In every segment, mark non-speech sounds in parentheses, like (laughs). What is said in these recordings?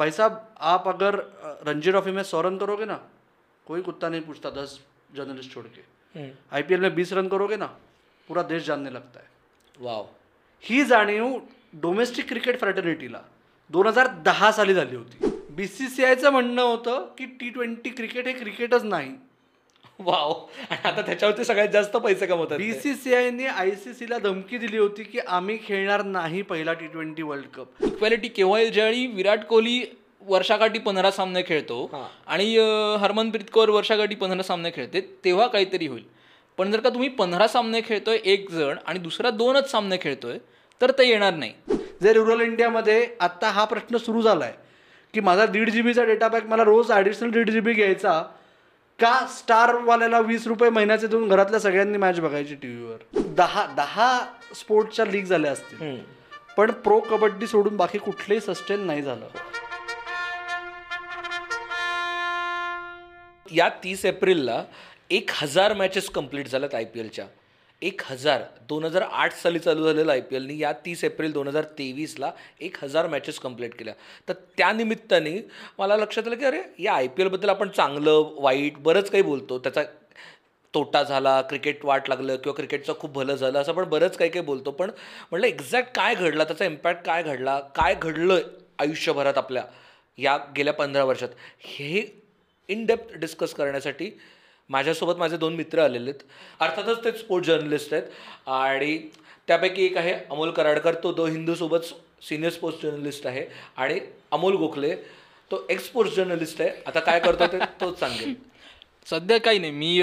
भाई साहब आप अगर रणजी ट्रॉफी में सौ रन करोगे ना कोई कुत्ता नहीं पूछता दस जर्नलिस्ट छोड़ के। आईपीएल में बीस रन करोगे ना पूरा देश जानने लगता है। वाव ही जाणीव डोमेस्टिक क्रिकेट फ्रॅटर्निटीला दोन हजार दहा साली झाली होती। बी सी सी आयचं म्हणणं होतं की टी ट्वेंटी क्रिकेट हे क्रिकेटच नाही. वाव आणि आता त्याच्यावरती सगळ्यात जास्त पैसे कमवतात बी ते. सी सी आयने आय सी सीला धमकी दिली होती की आम्ही खेळणार नाही पहिला T twenty world cup equality केव्हा येईल ज्यावेळी विराट कोहली वर्षाकाठी पंधरा सामने खेळतो. आणि हरमनप्रीत कौर वर्षाकाठी पंधरा सामने खेळते तेव्हा काहीतरी होईल पण जर का तुम्ही पंधरा सामने खेळतोय एक जण आणि दुसरा दोनच सामने खेळतोय तर ते येणार नाही जे रुरल इंडियामध्ये आत्ता हा प्रश्न सुरू झाला आहे की माझा दीड जी बीचा डेटा पॅक मला रोज ॲडिशनल दीड जी बी घ्यायचा का स्टारवाल्याला वीस रुपये महिन्याचे देऊन घरातल्या सगळ्यांनी मॅच बघायची टी व्हीवर दहा दहा स्पोर्ट्सच्या लीग झाल्या असतील. पण प्रो कबड्डी सोडून बाकी कुठलेही सस्टेन नाही झालं. या तीस एप्रिलला एक हजार मॅचेस कंप्लीट झाल्यात आय पी एलच्या एक हजार दोन हजार आठ साली चालू झालेलं आय पी एलनी या तीस एप्रिल दोन हजार तेवीसला एक हजार मॅचेस कंप्लीट केल्या. तर त्यानिमित्ताने मला लक्षात आलं की अरे या आय पी एलबद्दल आपण चांगलं वाईट बरंच काही बोलतो. त्याचा तोटा झाला क्रिकेट वाट लागलं किंवा क्रिकेटचं खूप भलं झालं असं आपण बरंच काही काही बोलतो. पण म्हटलं एक्झॅक्ट काय घडला त्याचा इम्पॅक्ट काय घडला काय घडलं आयुष्यभरात आपल्या या गेल्या पंधरा वर्षात हे इन डेप्थ डिस्कस करण्यासाठी माझ्यासोबत माझे दोन मित्र आलेले आहेत. अर्थातच ते स्पोर्ट्स जर्नलिस्ट आहेत. आणि त्यापैकी एक आहे अमोल कराडकर. तो दो हिंदूसोबत सिनियर स्पोर्ट्स जर्नलिस्ट आहे. आणि अमोल गोखले तो एक्स स्पोर्ट्स जर्नलिस्ट आहे. आता काय करतो ते (laughs) तोच सांगेल. सध्या काही नाही. मी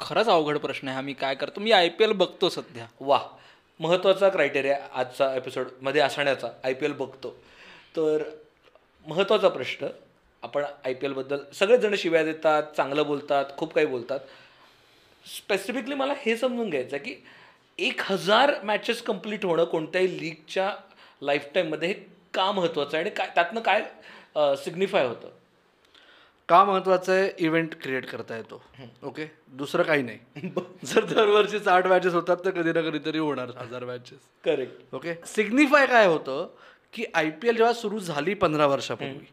खरंच अवघड प्रश्न आहे. हा मी काय करतो? मी आय पी एल बघतो सध्या. वा महत्त्वाचा क्रायटेरिया आजचा एपिसोडमध्ये असण्याचा. आय पी एल बघतो. तर महत्त्वाचा प्रश्न आपण आय पी एलबद्दल सगळेच जण शिव्या देतात चांगलं बोलतात खूप काही बोलतात. स्पेसिफिकली मला हे समजून घ्यायचं आहे की एक हजार मॅचेस कंप्लीट होणं कोणत्याही लीगच्या लाईफटाईममध्ये हे का महत्त्वाचं आहे आणि काय त्यातनं काय सिग्निफाय होतं? का महत्वाचं आहे? इव्हेंट क्रिएट करता येतो. ओके दुसरं काही नाही. (laughs) जर दरवर्षीच आठ मॅचेस होतात तर कधी ना कधीतरी होणार हजार मॅचेस करेक्ट ओके सिग्निफाय काय होतं? की आय पी एल जेव्हा सुरू झाली पंधरा वर्षापूर्वी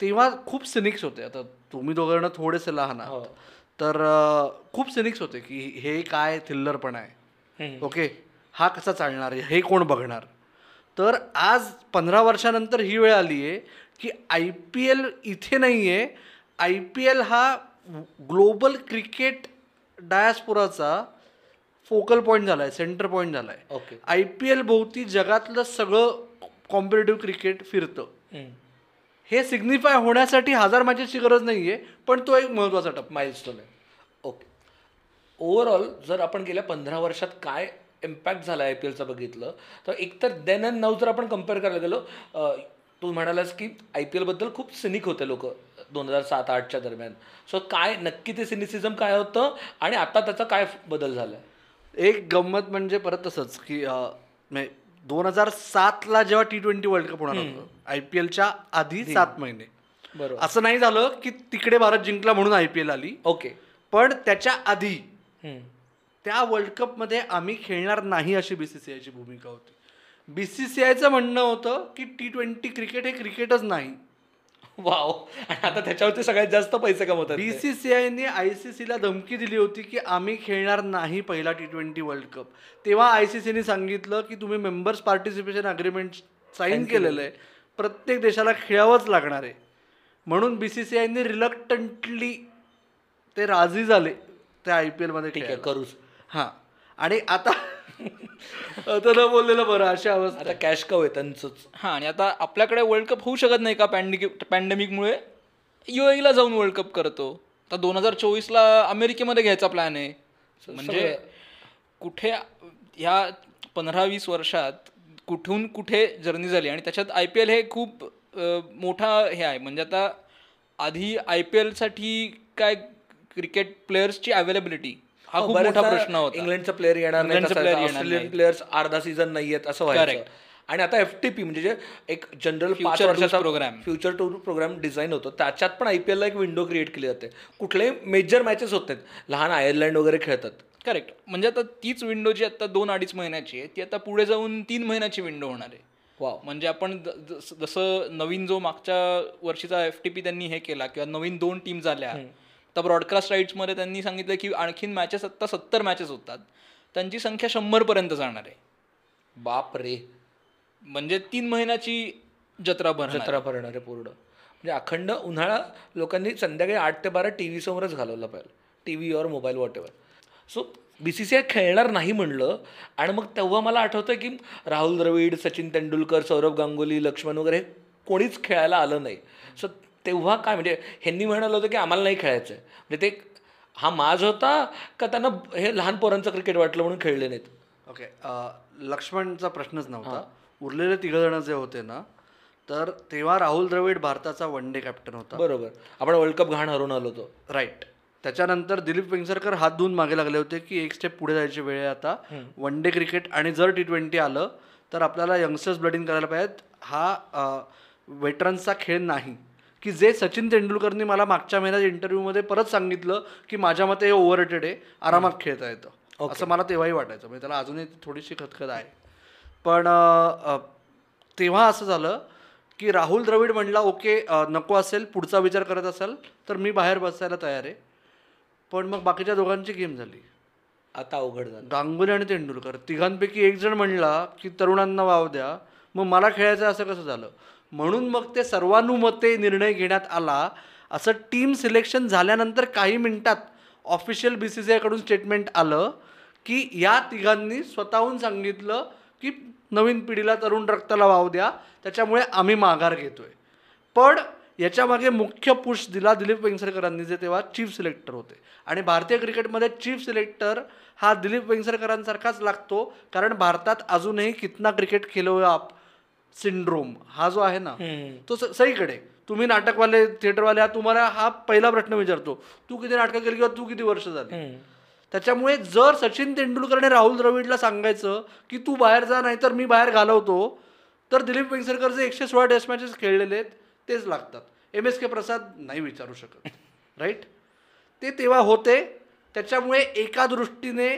तेव्हा खूप सिनिक्स होते. आता तुम्ही दोघांना थोडेसे लहान आहात. तर अं, खूप सिनिक्स होते की हे काय थिल्लरपण आहे. ओके? हा कसा चालणार? आहे हे कोण बघणार? तर आज पंधरा वर्षानंतर ही वेळ आली आहे की आय पी एल इथे नाही आहे आय पी एल हा ग्लोबल क्रिकेट डायस्पोराचा फोकल पॉईंट झाला आहे सेंटर पॉईंट झाला आहे ओके. आय पी एल भोवती जगातलं सगळं कॉम्पिटेटिव्ह क्रिकेट फिरतं. हे सिग्निफाय होण्यासाठी हजार मॅचेसची गरज नाही आहे पण तो एक महत्त्वाचा टप्पा माइलस्टोन आहे. ओके ओव्हरऑल जर आपण गेल्या पंधरा वर्षात काय इम्पॅक्ट झाला आय पी एलचा बघितलं तर एकतर देन अँड नाव जर आपण कंपेअर करायला गेलो तू म्हणालास की आय पी एलबद्दल खूप सिनिक होते लोक दोन हजार सात आठच्या दरम्यान. सो काय नक्की ते सिनिसिझम काय होतं आणि आता त्याचा काय बदल झाला एक गंमत म्हणजे परत तसंच की दोन हजार सातला जेव्हा टी ट्वेंटी वर्ल्ड कप होणार होतं आय पी एलच्या आधी सात महिने. बरोबर. असं नाही झालं की तिकडे भारत जिंकला म्हणून आय पी एल आली. ओके. पण त्याच्या आधी त्या वर्ल्ड कपमध्ये आम्ही खेळणार नाही अशी बी सी सी आयची भूमिका होती. बी सी सी आयचं म्हणणं होतं की टी ट्वेंटी क्रिकेट हे क्रिकेटच नाही. वाव. आणि आता त्याच्यावरती सगळ्यात जास्त पैसे कमवतात बी ते. सी सी आयने आय सी सीला धमकी दिली होती की आम्ही खेळणार नाही पहिला टी ट्वेंटी वर्ल्ड कप. तेव्हा आय सी सीने सांगितलं की तुम्ही मेंबर्स पार्टिसिपेशन अग्रीमेंट साईन केलेलं आहे. प्रत्येक देशाला खेळावंच लागणार आहे. म्हणून बी सी सी आयने रिलक्टंटली ते राजी झाले त्या आय पी एलमध्ये ठीक आहे करूच. हां. आणि आता आता न बोललेलं बरं अशा अवस्था आता कॅश कव आहे त्यांचंच. हां आणि आता आपल्याकडे वर्ल्ड कप होऊ शकत नाही का पॅन्डिक पॅन्डेमिकमुळे यू एला जाऊन वर्ल्ड कप करतो. आता दोन हजार चोवीसला अमेरिकेमध्ये घ्यायचा प्लॅन आहे. म्हणजे कुठे ह्या पंधरा वीस वर्षात कुठून कुठे जर्नी झाली? आणि त्याच्यात आय पी एल हे खूप मोठा हे आहे. म्हणजे आता आधी आय पी एलसाठी काय क्रिकेट प्लेयर्सची अवेलेबिलिटी हा खूप मोठा प्रश्न होता. इंग्लंडचा प्लेअर येणार नाही ऑस्ट्रेलियन. प्लेयर्स अर्धा सीझन नाही आहेत असं व्हायचं. आणि आता एफ टी पी म्हणजे जे एक जनरल पाच वर्षाचा program. Future tour programme design होतो. त्याच्यात पण आय पी एलला एक विंडो क्रिएट केली जाते. कुठलेही मेजर मॅचेस होत नाहीत. लहान आयर्लंड वगैरे खेळतात. करेक्ट म्हणजे आता तीच विंडो जी आता दोन अडीच महिन्याची आहे ती आता पुढे जाऊन तीन महिन्याची विंडो होणार आहे. वाव म्हणजे आपण जसं नवीन जो मागच्या वर्षीचा एफ टी पी त्यांनी हे केला किंवा नवीन दोन टीम झाल्या तर ब्रॉडकास्ट राईट्समध्ये त्यांनी सांगितलं की आणखीन मॅचेस आत्ता सत्तर मॅचेस होतात. त्यांची संख्या शंभरपर्यंत जाणार आहे. बाप रे. म्हणजे तीन महिन्याची जत्रा भर जत्रा भरणार आहे पूर्ण. म्हणजे अखंड उन्हाळा लोकांनी संध्याकाळी आठ ते बारा टी व्ही समोरच घालवला पाहिजे. T V or mobile whatever so B C C I खेळणार नाही म्हणलं आणि मग तेव्हा मला आठवतं की राहुल द्रविड सचिन तेंडुलकर सौरभ गांगुली लक्ष्मण वगैरे कोणीच खेळायला आलं नाही. सो तेव्हा काय म्हणजे ह्यांनी म्हणालं होतं की आम्हाला नाही खेळायचं आहे म्हणजे ते हा माज होता का त्यांना हे लहान पोरांचं क्रिकेट वाटलं म्हणून खेळले नाहीत? ओके लक्ष्मणचा प्रश्नच नव्हता. उरलेले तिघजण जे होते ना तर तेव्हा राहुल द्रविड भारताचा वन डे कॅप्टन होता. बरोबर. आपण वर्ल्ड कप घाण हरून आलो होतो. राईट. त्याच्यानंतर दिलीप वेंगसरकर हात धुवून मागे लागले होते की एक स्टेप पुढे जायची वेळ आहे आता. वन डे क्रिकेट आणि जर टी ट्वेंटी आलं तर आपल्याला यंगस्टर्स ब्लडिंग करायला पाहिजेत. हा वेटरन्सचा खेळ नाही. की जे सचिन तेंडुलकरनी मला मागच्या महिन्यात इंटरव्ह्यूमध्ये परत सांगितलं की माझ्या मते हे ओव्हर आहे आरामात खेळता येतं. असं मला तेव्हाही वाटायचं. म्हणजे त्याला अजूनही थोडीशी खतखत आहे. पण तेव्हा असं झालं की राहुल द्रविड म्हणला ओके नको असेल पुढचा विचार करत असाल तर मी बाहेर बसायला तयार आहे. पण मग बाकीच्या दोघांची गेम झाली. आता अवघड झालं. गांगुली आणि तेंडुलकर तिघांपैकी एक जण म्हणला की तरुणांना वाव द्या. मग मला खेळायचं असं कसं झालं? म्हणून मग ते सर्वानुमते निर्णय घेण्यात आला. असं टीम सिलेक्शन झाल्यानंतर काही मिनिटात ऑफिशियल बी सी सी आयकडून स्टेटमेंट आलं की या तिघांनी स्वतःहून सांगितलं की नवीन पिढीला तरुण रक्ताला वाव द्या त्याच्यामुळे आम्ही माघार घेतो आहे पण याच्यामागे मुख्य पुश दिला दिलीप वेंगसरकरांनी जे तेव्हा चीफ सिलेक्टर होते. आणि भारतीय क्रिकेटमध्ये चीफ सिलेक्टर हा दिलीप वेंगसरकरांसारखाच लागतो कारण भारतात अजूनही कितना क्रिकेट खेलो आप? सिंड्रोम हा जो आहे ना तो सगळीकडे. तुम्ही नाटकवाले थिएटरवाले तुम्हाला हा पहिला प्रश्न विचारतो. तू किती नाटकं केली किंवा तू किती वर्ष झाली? त्याच्यामुळे जर सचिन तेंडुलकरने राहुल द्रविडला सांगायचं की तू बाहेर जा नाही तर मी बाहेर घालवतो तर दिलीप वेंगसरकर जे एकशे सोळा टेस्ट मॅचेस खेळलेले आहेत तेच लागतात. एम एस के प्रसाद नाही विचारू शकत. (laughs) राईट ते तेव्हा होते. त्याच्यामुळे एका दृष्टीने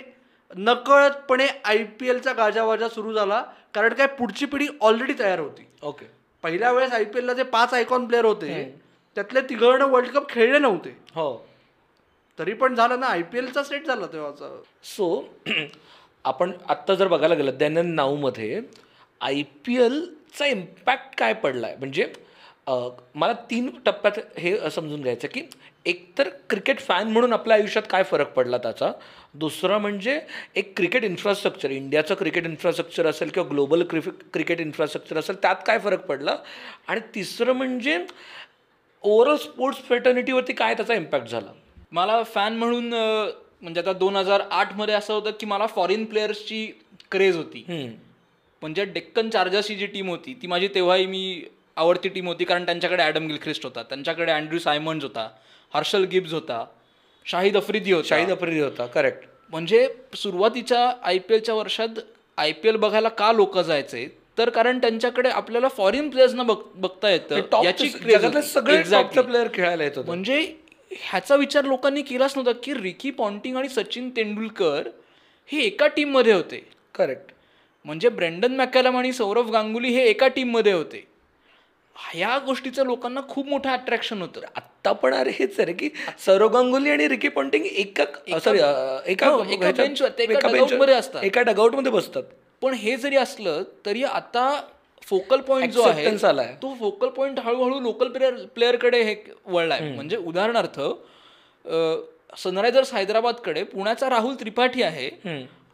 नकळतपणे आय पी एलचा गाजावाजा सुरू झाला. कारण काय पुढची पिढी ऑलरेडी तयार होती. ओके पहिल्या वेळेस आय पी एलला जे पाच आयकॉन प्लेअर होते त्यातले तिघजण वर्ल्ड कप खेळले नव्हते. हो. तरी पण झालं ना आय पी एलचा सेट झाला तेव्हाचा सो (clears throat) आपण आत्ता जर बघायला गेलं दैनंदिन नाऊमध्ये आय पी एलचा इम्पॅक्ट काय पडला आहे म्हणजे मला तीन टप्प्यात हे समजून घ्यायचं की एकतर क्रिकेट फॅन म्हणून आपल्या आयुष्यात काय फरक पडला त्याचा? दुसरं म्हणजे एक क्रिकेट इन्फ्रास्ट्रक्चर इंडियाचं क्रिकेट इन्फ्रास्ट्रक्चर असेल किंवा ग्लोबल क्रिकेट इन्फ्रास्ट्रक्चर असेल त्यात काय फरक पडला? आणि तिसरं म्हणजे ओव्हरऑल स्पोर्ट्स फेटर्निटीवरती काय त्याचा इम्पॅक्ट झाला? मला फॅन म्हणून म्हणजे आता दोन हजार आठमध्ये असं होतं की मला फॉरेन प्लेयर्सची क्रेज होती. म्हणजे डेक्कन चार्जर्सची जी टीम होती ती माझी तेव्हाही मी आवडती टीम होती कारण त्यांच्याकडे ॲडम गिलख्रिस्ट होता त्यांच्याकडे अँड्रू सायमन्स होता हर्षल गिब्स होता शाहिद अफ्रिदी होता. शाहिद अफ्रिदी होता करेक्ट म्हणजे सुरुवातीच्या आय पी एलच्या वर्षात आय पी एल बघायला का लोक जायचे? तर कारण त्यांच्याकडे आपल्याला फॉरेन प्लेयर्सना बघ बघता येतं. याची. सगळे प्लेअर खेळायला येत म्हणजे ह्याचा विचार लोकांनी केलाच नव्हता की रिकी पॉन्टिंग आणि सचिन तेंडुलकर हे एका टीममध्ये होते. करेक्ट म्हणजे ब्रँडन मॅकॅलम आणि सौरभ गांगुली हे एका टीममध्ये होते. ह्या गोष्टीचं लोकांना खूप मोठं अट्रॅक्शन होतं. आत्ता पण अरे हेच आहे की सौरव गांगुली आणि रिकी पॉन्टिंग एका सॉरी एका हो, असतात. एका डगआउटमध्ये बसतात. पण हे जरी असलं तरी आता फोकल पॉईंट जो आहे. तो फोकल पॉईंट हळूहळू लोकल प्लेअर प्लेअरकडे हे वळलाय. म्हणजे उदाहरणार्थ सनरायझर्स हैदराबादकडे पुण्याचा राहुल त्रिपाठी आहे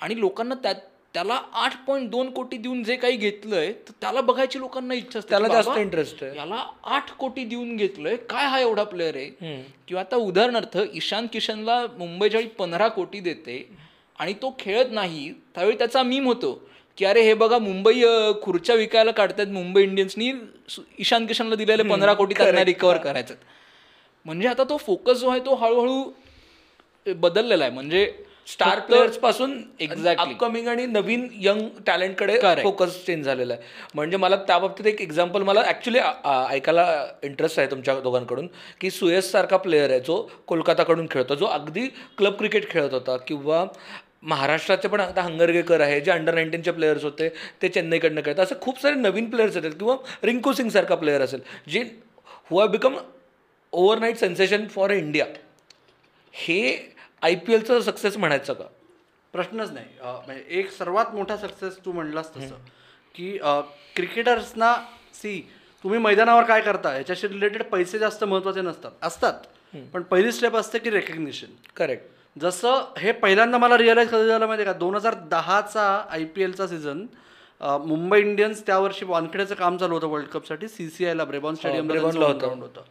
आणि लोकांना त्या त्याला आठ पॉईंट दोन कोटी देऊन जे काही घेतलंय तर त्याला बघायची लोकांना इच्छा असते त्याला जास्त इंटरेस्ट आहे. याला आठ कोटी देऊन घेतलंय काय हा एवढा प्लेअर आहे? किंवा आता उदाहरणार्थ ईशान किशनला मुंबई ज्यावेळी पंधरा कोटी देते आणि तो खेळत नाही. त्यावेळी त्याचा मीम होतो की अरे हे बघा मुंबई खुर्च्या विकायला काढतायत मुंबई इंडियन्सनी ईशान किशनला दिलेले पंधरा कोटी त्यांना रिकवर करायचं म्हणजे आता तो फोकस जो आहे तो हळूहळू बदललेला आहे. म्हणजे स्टार प्लेयर्सपासून Exactly. अपकमिंग आणि नवीन यंग टॅलेंटकडे. फोकस चेंज झालेला आहे म्हणजे मला त्या बाबतीत एक एक्झाम्पल मला ऍक्च्युली ऐकायला इंटरेस्ट आहे तुमच्या दोघांकडून की सुयश सारखा प्लेअर आहे जो कोलकाताकडून खेळतो जो अगदी क्लब क्रिकेट खेळत होता किंवा महाराष्ट्राचे पण आता हंगरगेकर आहे जे अंडर नाईन्टीनचे प्लेयर्स होते ते चेन्नईकडनं खेळतात असं खूप सारे नवीन प्लेयर्स येतात किंवा रिंकू सिंग सारखा प्लेअर असेल जे who have become overnight sensation for India हे आय पी एलचं सक्सेस म्हणायचं का? प्रश्नच नाही. म्हणजे एक सर्वात मोठा सक्सेस तू म्हणलास तसं. की क्रिकेटर्सना सी तुम्ही मैदानावर काय करता? याच्याशी रिलेटेड पैसे जास्त महत्त्वाचे नसतात. असतात. पण पहिली स्टेप असते की रेकग्निशन करेक्ट जसं हे पहिल्यांदा मला रिअलाईज कधी झालं माहिती का? दोन हजार दहाचा आय पी एलचा सीझन मुंबई इंडियन्स त्या वर्षी वानखेड्याचं काम चालू होतं वर्ल्ड कपसाठी सी सी आयला ब्रेबॉन स्टेडियमला होतं.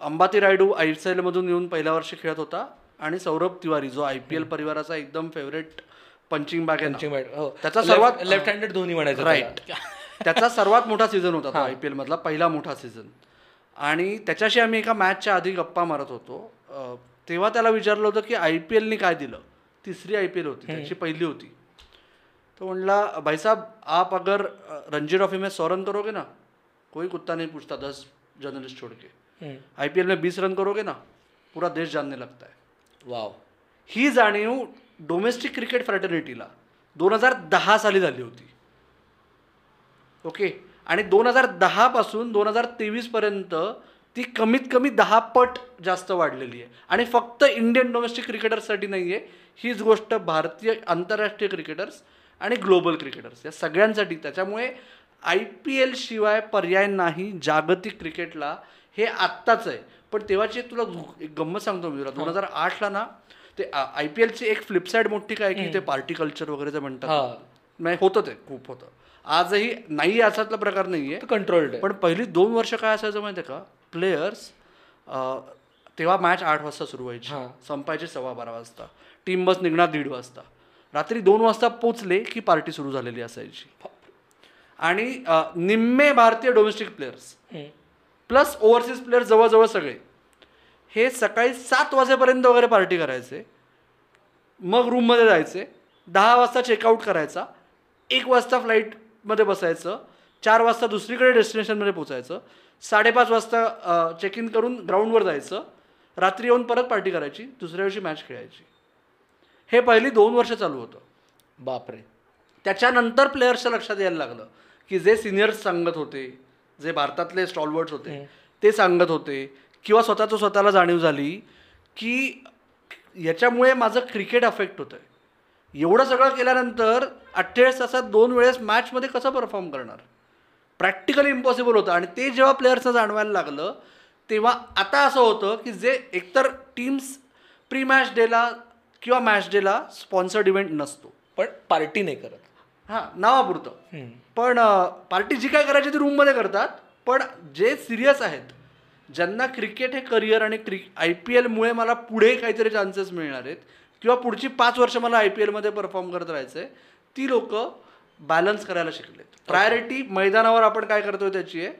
अंबाती रायडू आय एस एलमधून येऊन पहिल्या वर्षी खेळत होता. आणि सौरभ तिवारी जो आय पी एल परिवाराचा एकदम फेवरेट पंचिंग बॅग ना. हो. त्याचा सर्वात लेफ्ट हँडेड धोनी म्हणायचं राईट त्याचा सर्वात मोठा सीझन होता तो आय पी एलमधला पहिला मोठा सीझन आणि त्याच्याशी आम्ही एका मॅचच्या आधी गप्पा मारत होतो. तेव्हा त्याला विचारलं होतं की आय पी एलनी काय दिलं? तिसरी आय पी एल होती त्याची पहिली होती. तो म्हणला भाई साहब आप अगर रणजी ट्रॉफी में सौ रन करोगे ना कोई कुत्ता नहीं पूछता दस जर्नलिस्ट छोड़ के। पी एल में बीस रन करोगे ना पूरा देश जानने लगता है। वाव ही जाणीव डोमेस्टिक क्रिकेट फ्रॅटर्निटीला दोन हजार दहा साली झाली होती. ओके आणि दोन हजार दहापासून दोन हजार तेवीसपर्यंत ती कमीत कमी दहा पट जास्त वाढलेली आहे. आणि फक्त इंडियन डोमेस्टिक क्रिकेटर्ससाठी नाही आहे हीच गोष्ट भारतीय आंतरराष्ट्रीय क्रिकेटर्स आणि ग्लोबल क्रिकेटर्स या सगळ्यांसाठी. त्याच्यामुळे आय पी एल शिवाय पर्याय नाही जागतिक क्रिकेटला हे आत्ताच आहे. पण तेव्हाची तुला एक गंमत सांगतो मी तुला. दोन हजार आठला ना ते आय पी एलची एक फ्लिपसाईड मोठी काय की ते पार्टी कल्चर वगैरे म्हणतात. हा. नाही होतं ते खूप होतं. आजही नाही असातला प्रकार नाही आहे. कंट्रोल्ड पण पहिली दोन वर्ष काय असायचं माहिती आहे का प्लेयर्स तेव्हा मॅच आठ वाजता सुरू व्हायची. संपायची सव्वा बारा वाजता. टीम बस निघणार दीड वाजता. रात्री दोन वाजता पोचले की पार्टी सुरू झालेली असायची. आणि निम्मे भारतीय domestic players. Plus overseas player जवळजवळ सगळे. हे सकाळी सात वाजेपर्यंत वगैरे पार्टी करायचे. मग रूममध्ये जायचे. दहा वाजता चेकआउट करायचा. एक वाजता फ्लाईटमध्ये बसायचं. चार वाजता दुसरीकडे डेस्टिनेशनमध्ये पोचायचं साडेपाच वाजता चेक इन करून ग्राउंडवर जायचं. रात्री येऊन परत पार्टी करायची. दुसऱ्या दिवशी मॅच खेळायची. हे पहिली दोन वर्ष चालू होतं. बापरे. त्याच्यानंतर प्लेयर्सच्या लक्षात यायला लागलं की जे सिनियर्स सांगत होते जे भारतातले स्टॉलवर्ड्स होते ते सांगत होते किंवा स्वतःचं स्वतःला जाणीव झाली की याच्यामुळे माझं क्रिकेट अफेक्ट होतं आहे एवढं सगळं केल्यानंतर अठ्ठेचाळीस तासात दोन वेळेस मॅचमध्ये कसं परफॉर्म करणार? प्रॅक्टिकली इम्पॉसिबल होतं. आणि ते जेव्हा प्लेयर्सना जाणवायला लागलं तेव्हा आता असं होतं की जे एकतर टीम्स प्री मॅच डेला किंवा मॅच डेला स्पॉन्सर्ड इव्हेंट नसतो. पण पार्टी नाही करत. हां नावापुरतं. पण पार्टी जी काय करायची ती रूममध्ये करतात पण जे सिरियस आहेत ज्यांना क्रिकेट हे करिअर आणि क्रिक आय पी एलमुळे मला पुढे काहीतरी चान्सेस मिळणार आहेत किंवा पुढची पाच वर्ष मला आय पी एलमध्ये परफॉर्म करत राहायचं आहे ती लोक बॅलन्स करायला शिकलेत. प्रायोरिटी मैदानावर आपण काय करतोय त्याची आहे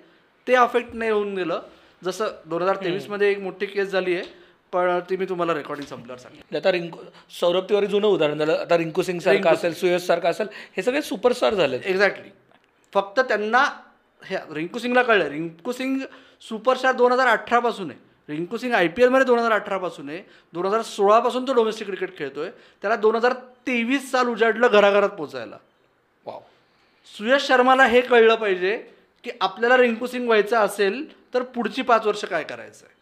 ते अफेक्ट नाही होऊन गेलं. जसं दोन हजार तेवीसमध्ये एक मोठी केस झाली आहे पण ती मी तुम्हाला रेकॉर्डिंग संपल्यावर सांगेन. आता रिंकू सौरभ तिवारी जुनं उदाहरण झालं. आता रिंकू सिंग सारखा असेल सुयश सारखा असेल हे सगळे सुपरस्टार झाले एक्झॅक्टली फक्त त्यांना हे रिंकू सिंगला कळलं. रिंकू सिंग सुपरस्टार दोन हजार अठरापासून आहे. रिंकू सिंग आय पी एलमध्ये दोन हजार अठरापासून आहे. दोन हजार सोळापासून तो डोमेस्टिक क्रिकेट खेळतोय. त्याला दोन हजार तेवीस साल उजाडलं घराघरात पोचायला. वाव सुयश शर्माला हे कळलं पाहिजे की आपल्याला रिंकू सिंग व्हायचं असेल तर पुढची पाच वर्ष काय करायचं आहे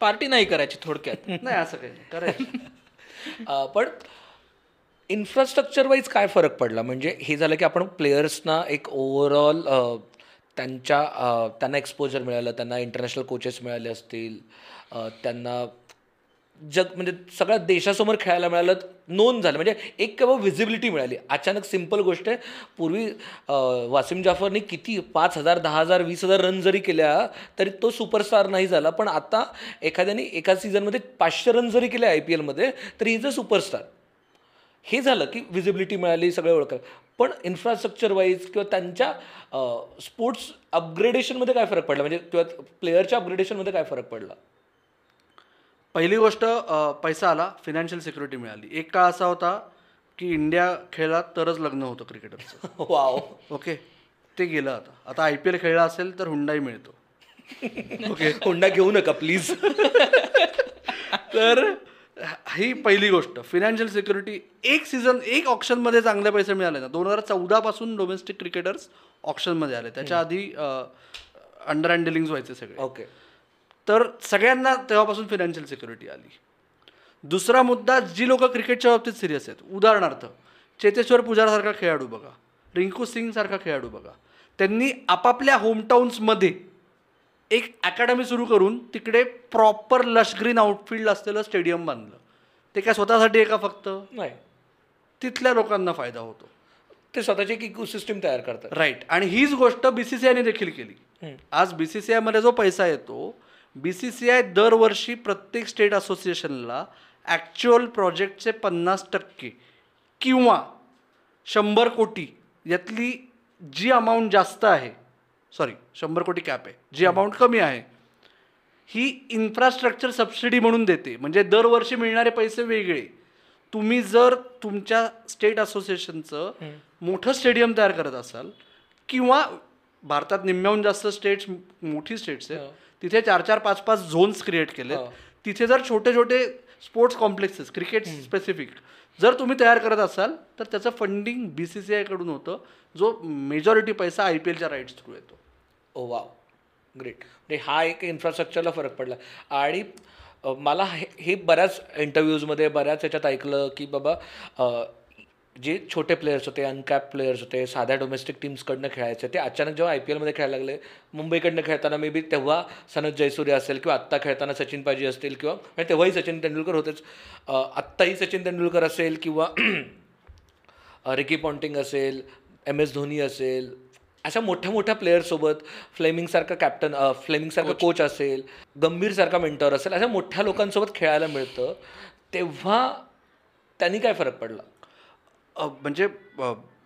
पार्टी नाही करायची थोडक्यात. (laughs) नाही असं काही करायचं. (laughs) पण इन्फ्रास्ट्रक्चर वाईज काय फरक पडला? म्हणजे हे झालं की आपण प्लेयर्सना एक ओव्हरऑल त्यांच्या त्यांना एक्सपोजर मिळालं त्यांना इंटरनॅशनल कोचेस मिळाले असतील त्यांना जग म्हणजे सगळ्या देशासमोर खेळायला मिळालं नोंद झालं. म्हणजे एक केवळ व्हिजिबिलिटी मिळाली. अचानक सिंपल गोष्ट आहे. पूर्वी वासिम जाफरने किती पाच हजार दहा हजार वीस हजार रन जरी केल्या तरी तो सुपरस्टार नाही झाला. पण आता एखाद्याने एका सीझनमध्ये पाचशे रन जरी केले आय पी एलमध्ये तरी इज अ सुपरस्टार हे झालं की विजिबिलिटी मिळाली सगळे ओळख पण इन्फ्रास्ट्रक्चर वाईज किंवा त्यांच्या स्पोर्ट्स अपग्रेडेशनमध्ये काय फरक पडला? म्हणजे किंवा प्लेयरच्या अपग्रेडेशनमध्ये काय फरक पडला? पहिली गोष्ट पैसा आला फिनान्शियल सिक्युरिटी मिळाली. एक काळ असा होता की इंडिया खेळला तरच लग्न होतं क्रिकेटरचं (laughs) वाव. ओके? ते गेलं आता. आता आय पी एल खेळला असेल तर हुंडाई मिळतो. (laughs) ओके होंडा घेऊ नका प्लीज (laughs) तर ही पहिली गोष्ट. फिनान्शियल सिक्युरिटी एक सीझन एक ऑप्शनमध्ये चांगले पैसे मिळाले ना. दोन हजार चौदा पासून डोमेस्टिक क्रिकेटर्स ऑप्शनमध्ये आले. त्याच्या आधी अंडर हँड डिलिंग्स व्हायचे सगळे. ओके. तर सगळ्यांना तेव्हापासून फिनान्शियल सिक्युरिटी आली. दुसरा मुद्दा जी लोक क्रिकेटच्या बाबतीत सिरियस आहेत. उदाहरणार्थ चेतेश्वर पुजारासारखा खेळाडू बघा. रिंकू सिंग सारखा खेळाडू बघा. त्यांनी आपापल्या होमटाऊन्समध्ये एक अकॅडमी सुरू करून तिकडे प्रॉपर लशग्रीन आउटफिल्ड असलेलं स्टेडियम बांधलं. ते काय स्वतःसाठी आहे का फक्त? नाही. तिथल्या लोकांना फायदा होतो. ते स्वतःची एक इकोसिस्टम तयार करतात. राईट आणि हीच गोष्ट बी सी सी आयने देखील केली. आज बी सी सी आयमध्ये जो पैसा येतो बी सी सी आय दरवर्षी प्रत्येक स्टेट असोसिएशनला ॲक्च्युअल प्रोजेक्टचे पन्नास टक्के किंवा शंभर कोटी यातली जी अमाऊंट जास्त आहे सॉरी शंभर कोटी कॅप आहे जी अमाऊंट कमी आहे ही इन्फ्रास्ट्रक्चर सबसिडी म्हणून देते. म्हणजे दरवर्षी मिळणारे पैसे वेगळे. तुम्ही जर तुमच्या स्टेट असोसिएशनचं मोठं स्टेडियम तयार करत असाल किंवा भारतात निम्म्याहून जास्त स्टेट्स मोठी स्टेट्स आहेत तिथे चार चार पाच पाच झोन्स क्रिएट केलेत. तिथे जर छोटे छोटे स्पोर्ट्स कॉम्प्लेक्सेस क्रिकेट स्पेसिफिक जर तुम्ही तयार करत असाल तर त्याचं फंडिंग बी सी सी आयकडून होतं जो मेजॉरिटी पैसा आय पी एलच्या राईट्स थ्रू येतो. ओ वा ग्रेट म्हणजे हा एक इन्फ्रास्ट्रक्चरला फरक पडला. आणि मला हे हे बऱ्याच इंटरव्ह्यूजमध्ये बऱ्याच याच्यात ऐकलं की बाबा जे छोटे प्लेयर्स होते अनकॅप प्लेयर्स होते साध्या डोमेस्टिक टीम्सकडनं खेळायचे ते अचानक जेव्हा आय पी एलमध्ये खेळायला लागले मुंबईकडनं खेळताना मे बी तेव्हा सनत जयसूर्य असेल किंवा आत्ता खेळताना सचिन पाजी असतील किंवा म्हणजे तेव्हाही सचिन तेंडुलकर होतेच. आत्ताही सचिन तेंडुलकर असेल किंवा रिकी पॉन्टिंग असेल एम एस धोनी असेल अशा मोठ्या मोठ्या प्लेयरसोबत फ्लेमिंगसारखा कॅप्टन फ्लेमिंगसारखा कोच असेल गंभीरसारखा मेंटर असेल अशा मोठ्या लोकांसोबत खेळायला मिळतं. तेव्हा त्यांनी काय फरक पडला? म्हणजे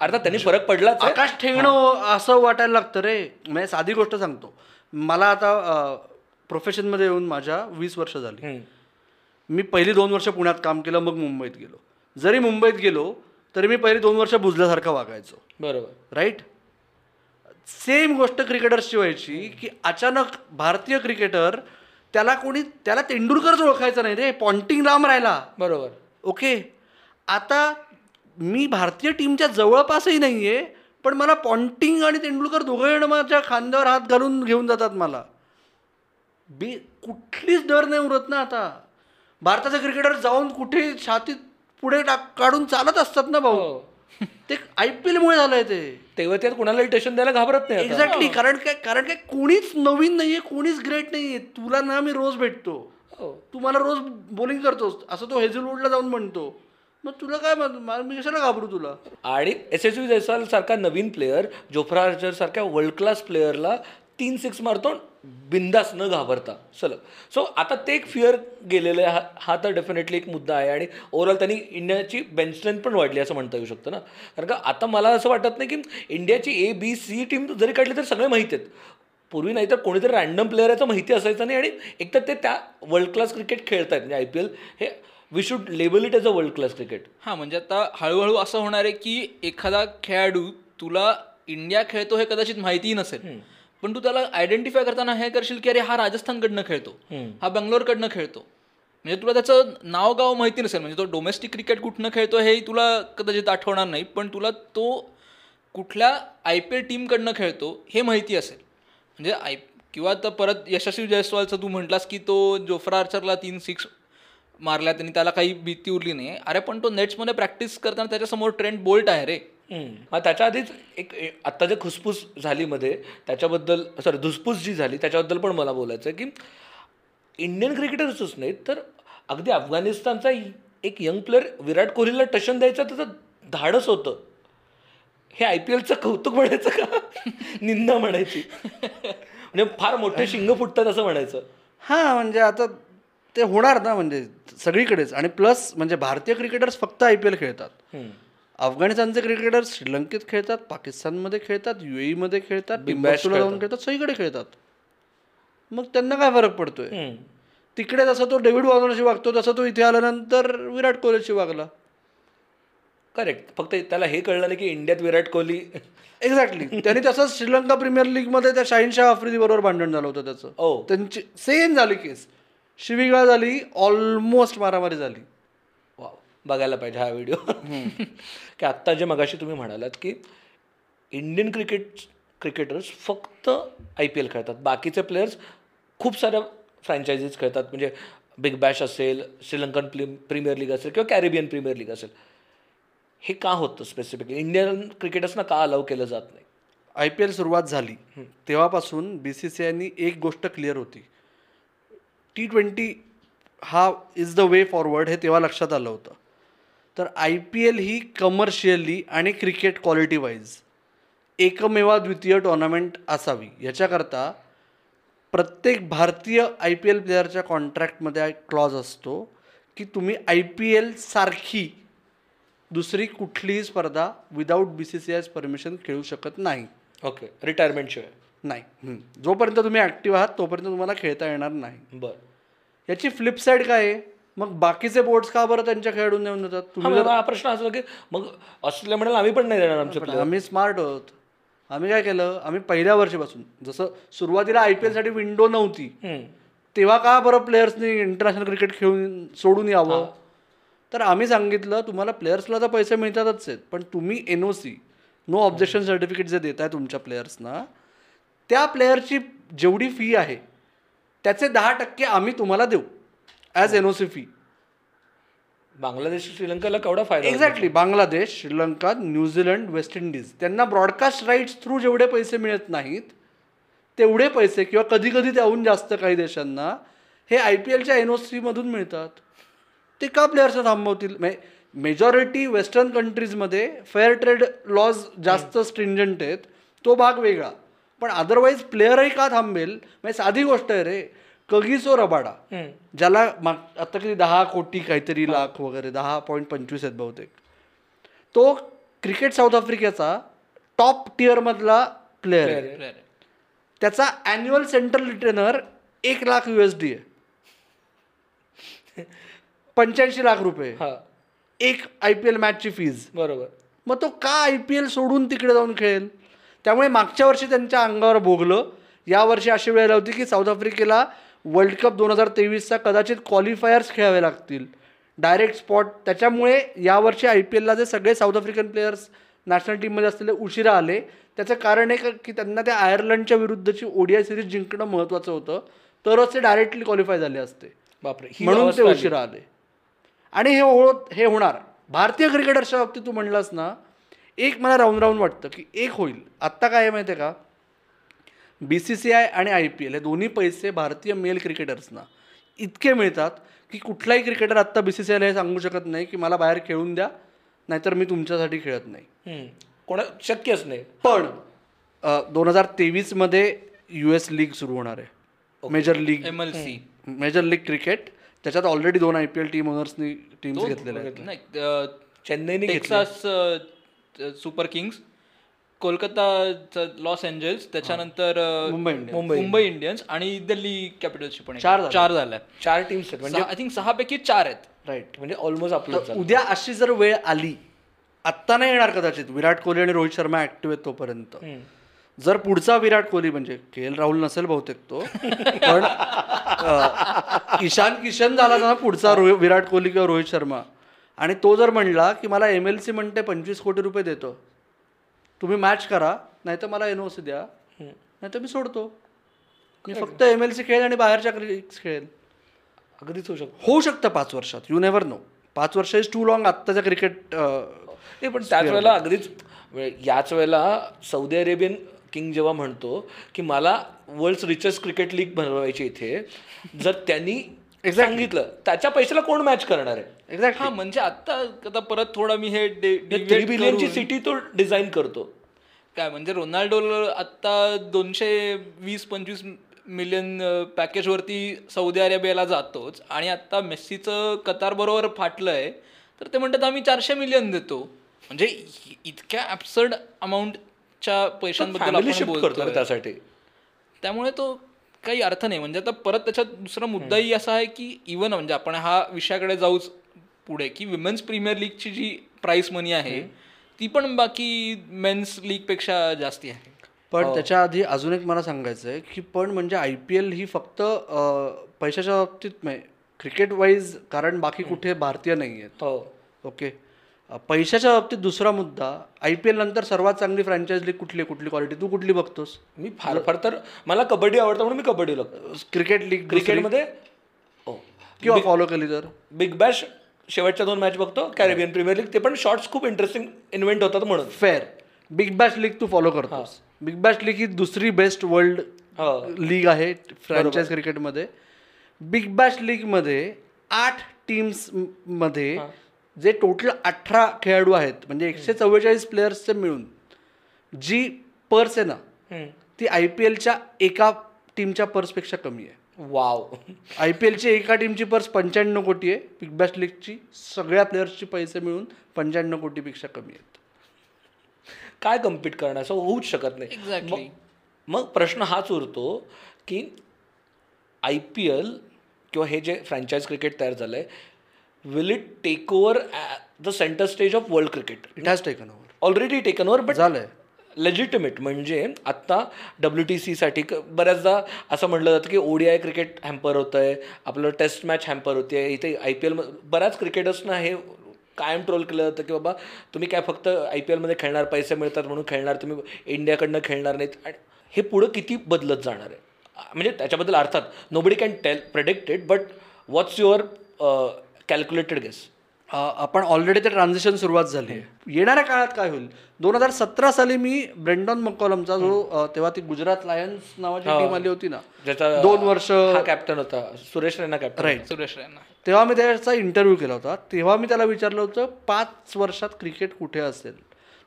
अर्थात त्यांनी फरक पडलाच आहे. आकाश ठेंगणं असं वाटायला लागतं रे. म्हणजे साधी गोष्ट सांगतो. मला आता प्रोफेशनमध्ये येऊन माझ्या वीस वर्ष झाली. मी पहिली दोन वर्ष पुण्यात काम केलं मग मुंबईत गेलो. जरी मुंबईत गेलो तरी मी पहिली दोन वर्ष बुजल्यासारखं वागायचो. बरोबर. राईट? सेम गोष्ट क्रिकेटर्सची व्हायची की अचानक भारतीय क्रिकेटर त्याला कोणी त्याला तेंडुलकरच ओळखायचं नाही रे. पॉन्टिंग लांब राहिला. बरोबर. ओके? आता मी भारतीय टीमच्या जवळपासही नाही आहे पण मला पॉन्टिंग आणि तेंडुलकर दोघं जण माझ्या खांद्यावर हात घालून घेऊन जातात मला. बे कुठलीच डर नाही उरत ना आता. भारताचे क्रिकेटर जाऊन कुठे छातीत पुढे टाक काढून चालत असतात ना भाऊ. हो. (laughs) ते आय पी एलमुळे झालंय ते. तेव्हा त्यात कुणाला टेन्शन द्यायला घाबरत नाही. एक्झॅक्टली कारण काय कारण काय कोणीच नवीन नाहीये कोणीच ग्रेट नाहीये. तुला ना मी रोज भेटतो. हो. तू मला रोज बोलिंग करतोस. असं तो हेझलवूडला जाऊन म्हणतो. मग तुला काय मी कशाला घाबरू तुला? आणि एस एस यू जयस्वाल सारखा नवीन प्लेअर जोफ्रा आर्चर सारख्या वर्ल्ड क्लास प्लेअरला तीन सिक्स मारतो बिंदास न घाबरता. चल. सो आता ते एक फिअर गेलेलं आहे. हा हा तर डेफिनेटली एक मुद्दा आहे आणि ओव्हरऑल त्यांनी इंडियाची बेंच स्ट्रेंथ पण वाढली असं म्हणता येऊ शकतं ना. कारण का आता मला असं वाटत नाही की इंडियाची ए बी सी टीम जरी काढली तर सगळे माहिती आहेत. पूर्वी नाही तर कोणीतरी रॅन्डम प्लेअर याचं माहिती असायचं नाही आणि एक तर ते त्या वर्ल्ड क्लास क्रिकेट खेळत आहेत म्हणजे आय पी एल हे we should label it as a world class cricket हां म्हणजे आता हळूहळू असं होणार आहे की एखादा खेळाडू तुला इंडिया खेळतो हे कदाचित माहितीही नसेल. पण तू त्याला आयडेंटिफाय करताना हे करशील की अरे हा राजस्थानकडनं खेळतो. हा बंगलोरकडनं खेळतो. म्हणजे तुला त्याचं नाव गाव माहिती नसेल म्हणजे तो डोमेस्टिक क्रिकेट कुठनं खेळतो हे तुला कदाचित आठवणार नाही पण तुला तो कुठल्या आय पी एल टीमकडनं खेळतो हे माहिती असेल. म्हणजे आय किंवा आता परत यशस्वी जयस्वालचं तू म्हटलास की तो जोफ्रा आर्चरला तीन सिक्स मारल्या त्यांनी त्याला काही भीती उरली नाही. अरे पण तो नेट्समध्ये प्रॅक्टिस करताना त्याच्यासमोर ट्रेंड बोल्ट आहे रे. मग त्याच्या आधीच एक आत्ता जे खुसफुस झाली मध्ये त्याच्याबद्दल सॉरी धुसफूस जी झाली त्याच्याबद्दल पण मला बोलायचं आहे की इंडियन क्रिकेटर्सच नाहीत तर अगदी अफगाणिस्तानचा एक यंग प्लेअर विराट कोहलीला टशन द्यायचं त्याचं धाडस होतं. हे आय पी एलचं कौतुक म्हणायचं का? (laughs) निंदा म्हणायची. म्हणजे फार मोठे शिंग फुटतात असं म्हणायचं. हां म्हणजे आता ते होणार ना म्हणजे सगळीकडेच. आणि प्लस म्हणजे भारतीय क्रिकेटर्स फक्त आय पी एल खेळतात. अफगाणिस्तानचे क्रिकेटर्स श्रीलंकेत खेळतात पाकिस्तानमध्ये खेळतात यू मध्ये खेळतात टिंबॅक्टूला जाऊन खेळतात. सगळीकडे खेळतात. मग त्यांना काय फरक पडतोय. तिकडे जसा तो डेव्हिड वॉर्नरशी वागतो तसा तो इथे आल्यानंतर विराट कोहलीशी वागला. करेक्ट फक्त त्याला हे कळलं नाही की इंडियात विराट कोहली. एक्झॅक्टली त्यांनी तसंच श्रीलंका प्रीमियर लीगमध्ये त्या शाहीनशाह आफ्रिदी बरोबर भांडण झालं होतं त्याचं. ओ. त्यांची सेम झाली केस शिवीगाळ झाली ऑलमोस्ट मारामारी झाली. बघायला पाहिजे हा व्हिडिओ (laughs) की आत्ता जे मगाशी तुम्ही म्हणालात की इंडियन क्रिकेट क्रिकेटर्स फक्त आय पी एल खेळतात. बाकीचे प्लेयर्स खूप साऱ्या फ्रँचायझीज खेळतात. म्हणजे बिग बॅश असेल श्रीलंकन प्री प्रीमियर लीग असेल किंवा कॅरेबियन प्रीमियर लीग असेल. हे का होतं स्पेसिफिकली इंडियन क्रिकेटर्सना का अलाव केलं जात नाही? आय पी एल सुरुवात झाली. तेव्हापासून बी सी सी आयनी एक गोष्ट क्लिअर होती. टी ट्वेंटी हा इज द वे फॉरवर्ड हे तेव्हा लक्षात आलं होतं. तर आय पी एल ही कमर्शियली आणि क्रिकेट क्वालिटी वाईज एकमेवा द्वितीय टुर्नामेंट असावी. याच्याकरता प्रत्येक भारतीय आय पी एल प्लेअरच्या कॉन्ट्रॅक्टमध्ये क्लॉज असतो की तुम्ही आय पी एल सारखी दुसरी कुठलीही स्पर्धा without B C C I's permission खेळू शकत नाही. ओके रिटायरमेंटशिवाय नाही. जोपर्यंत तुम्ही ॲक्टिव्ह आहात तोपर्यंत तुम्हाला खेळता येणार नाही. बरं. याची फ्लिप साईड काय आहे? मग बाकीचे बोर्ड्स का बरं त्यांच्या खेळाडून नेऊन देतात? हा, तुम्ही हा प्रश्न असा की मग ऑस्ट्रेलिया म्हणाल आम्ही पण नाही देणार आमचे पण आम्ही स्मार्ट आहोत. आम्ही काय केलं? आम्ही पहिल्या वर्षीपासून जसं सुरुवातीला आय पी एलसाठी विंडो नव्हती. तेव्हा का बरं प्लेयर्सनी इंटरनॅशनल क्रिकेट खेळून सोडून यावं? तर आम्ही सांगितलं तुम्हाला प्लेयर्सला तर पैसे मिळतातच आहेत पण तुम्ही N O C no objection certificate जे देताय तुमच्या प्लेयर्सना त्या प्लेयरची जेवढी फी आहे त्याचे दहा टक्के आम्ही तुम्हाला देऊ as N O C fee Bangladesh श्रीलंकेला केवढा फायदा? Exactly Bangladesh Sri Lanka New Zealand West Indies त्यांना ब्रॉडकास्ट राईट्स थ्रू जेवढे पैसे मिळत नाहीत तेवढे पैसे किंवा कधी कधी त्याहून जास्त काही देशांना हे आय पी एलच्या एन ओ सीमधून मिळतात. ते का प्लेयर्सना थांबवतील? मेजॉरिटी वेस्टर्न कंट्रीजमध्ये फेअर ट्रेड लॉज जास्त स्ट्रिंजंट आहेत. तो भाग वेगळा. पण अदरवाईज प्लेअरही का थांबेल? म्हणजे साधी गोष्ट आहे रे. Kagiso Rabada. ज्याला माग आता किती दहा कोटी काहीतरी लाख वगैरे दहा पॉईंट पंचवीस आहेत बहुतेक. तो क्रिकेट साऊथ आफ्रिकेचा टॉप टिअरमधला प्लेअर आहे. त्याचा अॅन्युअल सेंट्रल रिटर्नर एक लाख यू एस डी आहे. पंच्याऐंशी लाख रुपये. हा. एक आय पी एल मॅचची फीज बरोबर. मग तो का आय पी एल सोडून तिकडे जाऊन खेळेल? त्यामुळे मागच्या वर्षी त्यांच्या अंगावर भोगलं. यावर्षी अशी वेळ आली होती की साऊथ आफ्रिकेला वर्ल्ड कप दोन हजार तेवीसचा कदाचित क्वालिफायर्स खेळावे लागतील. डायरेक्ट स्पॉट त्याच्यामुळे यावर्षी आय पी एलला जे सगळे साऊथ आफ्रिकन प्लेयर्स नॅशनल टीममध्ये असलेले उशिरा आले त्याचं कारण आहे का- त्यांना त्या आयर्लंडच्या विरुद्धची ओडीआय सिरीज जिंकणं महत्त्वाचं होतं. तरच ते डायरेक्टली क्वालिफाय झाले असते. बापरे म्हणून ते. उशिरा आले. आणि हे हो हे होणार. भारतीय क्रिकेटर्सच्या बाबतीत तू म्हणलास ना एक मला राहून राहून वाटतं की एक होईल. आत्ता काय आहे माहिती आहे का? बी सी सी आय आणि आय पी एल हे दोन्ही पैसे भारतीय मेल क्रिकेटर्सना इतके मिळतात की कुठलाही क्रिकेटर आत्ता बी सी सी आयला हे सांगू शकत नाही की मला बाहेर खेळून द्या नाहीतर मी तुमच्यासाठी खेळत नाही. कोणा शक्यच नाही. पण दोन हजार तेवीसमध्ये यू एस लीग सुरू होणार आहे. Major league M L C major league cricket त्याच्यात ऑलरेडी दोन आय पी एल टीम ओनर्सनी टीम्स घेतलेल्या आहेत. चेन्नईने Super Kings Kolkata Los Angeles त्याच्यानंतर मुंबई इंडियन्स. मुंबई मुंबई इंडियन्स आणि दिल्ली कॅपिटल्सची पण. चार. चार झाल्या चार टीम्स आहेत. म्हणजे आय थिंक सहा पैकी चार आहेत. राईट म्हणजे ऑलमोस्ट आपलं उद्या अशी जर वेळ आली आत्ता नाही येणार कदाचित. विराट कोहली आणि रोहित शर्मा ऍक्टिव्ह आहेत तोपर्यंत. जर पुढचा विराट कोहली म्हणजे के एल राहुल नसेल बहुतेक तो पण ईशान किशन झाला ना पुढचा विराट कोहली किंवा रोहित शर्मा. आणि तो जर म्हणला की मला एम एल सी म्हणते पंचवीस कोटी रुपये देतो तुम्ही मॅच करा नाही तर मला एन ओ सी द्या नाही तर मी सोडतो. मी फक्त एम एल सी खेळेल आणि बाहेरच्या क्रिकेट खेळेल. अगदीच होऊ शकतो. होऊ शकतं पाच वर्षात. यू नेवर नो पाच वर्ष इज टू लॉंग आत्ताच्या क्रिकेट नाही पण त्याच वेळेला अगदीच म्हणजे याच वेळेला सौदी अरेबियन किंग जेव्हा म्हणतो की मला वर्ल्ड रिचेस्ट क्रिकेट लीग बनवायची इथे जर त्यांनी सांगितलं. त्याच्या पैशाला कोण मॅच करणार आहे? एक्झॅक्ट हा म्हणजे आता आता परत थोडा मी हे थ्री बिलियनची सिटी तो डिझाईन करतो. काय म्हणजे रोनाल्डो आत्ता दोनशे वीस पंचवीस मिलियन पॅकेजवरती सौदी अरेबियाला जातोच. आणि आत्ता मेस्सीचं कतार बरोबर फाटलंय. तर ते म्हणतात आम्ही चारशे मिलियन देतो. म्हणजे इतक्या ॲब्सर्ड अमाऊंटच्या पैशांबद्दल त्यासाठी. त्यामुळे तो काही अर्थ नाही. म्हणजे आता परत त्याच्यात दुसरा मुद्दाही असा आहे की इवन म्हणजे आपण हा विषयाकडे जाऊच पुढे. की विमेन्स प्रीमियर लीगची जी प्राइस मनी आहे ती पण बाकी मेन्स लीगपेक्षा जास्ती आहे. पण त्याच्या आधी अजून एक मला सांगायचं आहे की पण म्हणजे आय पी एल ही फक्त पैशाच्या बाबतीत क्रिकेट वाईज कारण बाकी कुठे भारतीय नाही आहेत हो. ओके पैशाच्या बाबतीत दुसरा मुद्दा आय पी एल नंतर सर्वात चांगली फ्रँचायझ लीग कुठली? कुठली क्वालिटी तू कुठली बघतोस? मी फार फार तर मला कबड्डी आवडतं म्हणून मी कबड्डी लागतो क्रिकेट लीग क्रिकेटमध्ये? हो. किंवा फॉलो केली तर? बिग बॅश शेवटच्या दोन मॅच बघतो. कॅरेबियन प्रीमियर लीग ते पण शॉर्ट्स खूप इंटरेस्टिंग इन्व्हेंट होतात म्हणून. फेअर बिग बॅश लीग तू फॉलो करतोस. बिग बॅश लीग ही दुसरी बेस्ट वर्ल्ड. लीग आहे फ्रँचायझ क्रिकेटमध्ये बिग बॅश लीगमध्ये आठ टीम्समध्ये जे टोटल अठरा खेळाडू आहेत म्हणजे एकशे चव्वेचाळीस प्लेयर्सचे मिळून जी पर्स आहे ना. ती आय पी एलच्या एका टीमच्या पर्सपेक्षा कमी आहे. वाव. आय पी एलची एका टीमची पर्स पंच्याण्णव कोटी आहे. बिग बॅश लीगची सगळ्या प्लेयर्सचे पैसे मिळून पंच्याण्णव कोटीपेक्षा कमी आहेत. काय कम्पीट करणार? असं होऊच शकत नाही. Exactly. मग- मग प्रश्न हाच उरतो की आय पी एल किंवा हे जे फ्रँचायज क्रिकेट तयार झालं आहे will it take over the centre stage of world cricket it has taken over already taken over but झालंय. लेजिटिमेट म्हणजे आत्ता डब्ल्यू टी सीसाठी बऱ्याचदा असं म्हटलं जातं की ओडीआय क्रिकेट हॅम्पर होतं आहे आपलं टेस्ट मॅच हॅम्पर होते इथे आय पी एल बऱ्याच क्रिकेटर्सना हे कायम ट्रोल केलं जातं की बाबा तुम्ही काय फक्त आय पी एलमध्ये खेळणार पैसे मिळतात म्हणून खेळणार तुम्ही इंडियाकडनं खेळणार नाहीत. आणि हे पुढं किती बदलत जाणार आहे? म्हणजे त्याच्याबद्दल अर्थात nobody can tell predicted but what's your calculated guess आपण ऑलरेडी ते ट्रान्झिशन सुरुवात झाली. आहे येणाऱ्या काळात काय होईल? दोन हजार सतरा साली मी ब्रेंडॉन मक्कॉलमचा जो तेव्हा ती गुजरात लायन्स नावाची टीम आली होती ना ज्याचा दोन वर्ष हा कॅप्टन होता सुरेश रैना कॅप्टन राईट सुरेश रैना. तेव्हा मी त्याचा इंटरव्ह्यू केला होता. तेव्हा मी त्याला विचारलं होतं पाच वर्षात क्रिकेट कुठे असेल?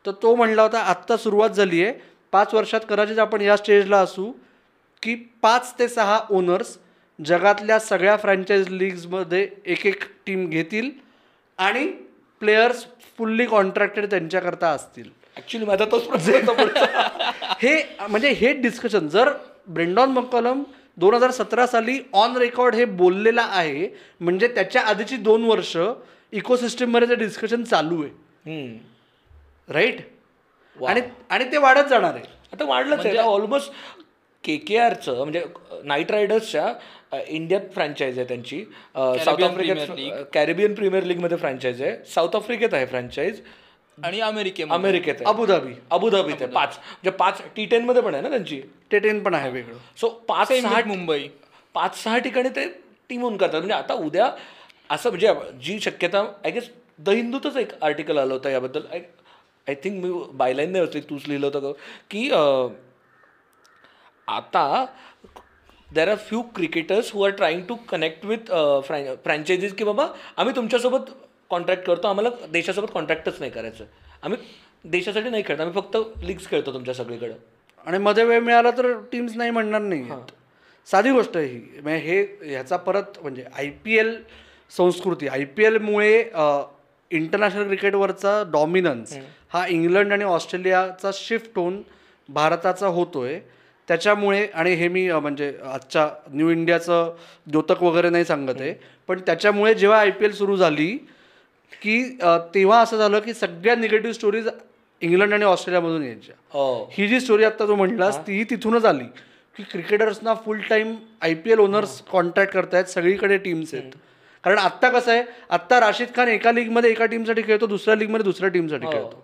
तर तो म्हणला होता आत्ता सुरुवात झाली आहे पाच वर्षात कदाचित आपण या स्टेजला असू की पाच ते सहा ओनर्स जगातल्या सगळ्या फ्रँचायझ लीग्समध्ये एक एक टीम घेतील आणि प्लेयर्स फुल्ली कॉन्ट्रॅक्टेड त्यांच्याकरता असतील. ॲक्च्युली माझा तोच. (laughs) हे म्हणजे हे डिस्कशन जर ब्रेंडॉन मक्कलम दोन हजार सतरा साली ऑन रेकॉर्ड हे बोललेला आहे म्हणजे त्याच्या आधीची दोन वर्ष इकोसिस्टममध्ये ते डिस्कशन चालू आहे. राईट आणि आणि ते वाढत जाणार आहे. आता वाढलंच आहे. ऑलमोस्ट के के आरचं म्हणजे नाईट रायडर्सच्या इंडियन फ्रँचायझ आहे त्यांची. साऊथ आफ्रिकेत कॅरेबियन प्रीमियर लीगमध्ये फ्रँचायझ आहे. साऊथ आफ्रिकेत आहे फ्रँचायझ आणि अमेरिकेत आहे. अबुधाबी. अबुधाबीत आहे. पाच. म्हणजे पाच टी टेन मध्ये पण आहे ना त्यांची? ते टेन पण आहे वेगळं. सो पाच Same सहा मुंबई पाच सहा ठिकाणी ते टीम होऊन करतात. म्हणजे आता उद्या असं म्हणजे जी शक्यता आय गेस द हिंदूतच एक आर्टिकल आलं होतं याबद्दल. आय आय थिंक मी बायलाईन नाही होती तूच लिहिलं होतं का, आता there are few cricketers who are trying to connect with franchises की बाबा आम्ही तुमच्यासोबत कॉन्ट्रॅक्ट करतो आम्हाला देशासोबत कॉन्ट्रॅक्टच नाही करायचं. आम्ही देशासाठी नाही खेळत आम्ही फक्त लीग्स खेळतो तुमच्या सगळीकडं. आणि मध्ये वेळ मिळाला तर टीम्स नाही म्हणणार नाही साधी गोष्ट आहे ही. म्हणजे हे ह्याचा परत म्हणजे आय पी एल संस्कृती आय पी एलमुळे इंटरनॅशनल क्रिकेटवरचा डॉमिनन्स हा इंग्लंड आणि ऑस्ट्रेलियाचा शिफ्ट होऊन भारताचा होतोय. त्याच्यामुळे आणि हे मी म्हणजे आजच्या न्यू इंडियाचं द्योतक वगैरे नाही सांगत आहे पण त्याच्यामुळे जेव्हा आय पी एल सुरू झाली की तेव्हा असं झालं की सगळ्या निगेटिव्ह स्टोरीज इंग्लंड आणि ऑस्ट्रेलियामधून यायच्या. हो. ही जी स्टोरी आता तू म्हटलास ती तिथूनच आली की क्रिकेटर्सना full time I P L owners contract करतायत सगळीकडे टीम्स आहेत. कारण आत्ता कसं आहे आत्ता राशीद खान एका लीगमध्ये एका टीमसाठी खेळतो दुसऱ्या लीगमध्ये दुसऱ्या टीमसाठी खेळतो.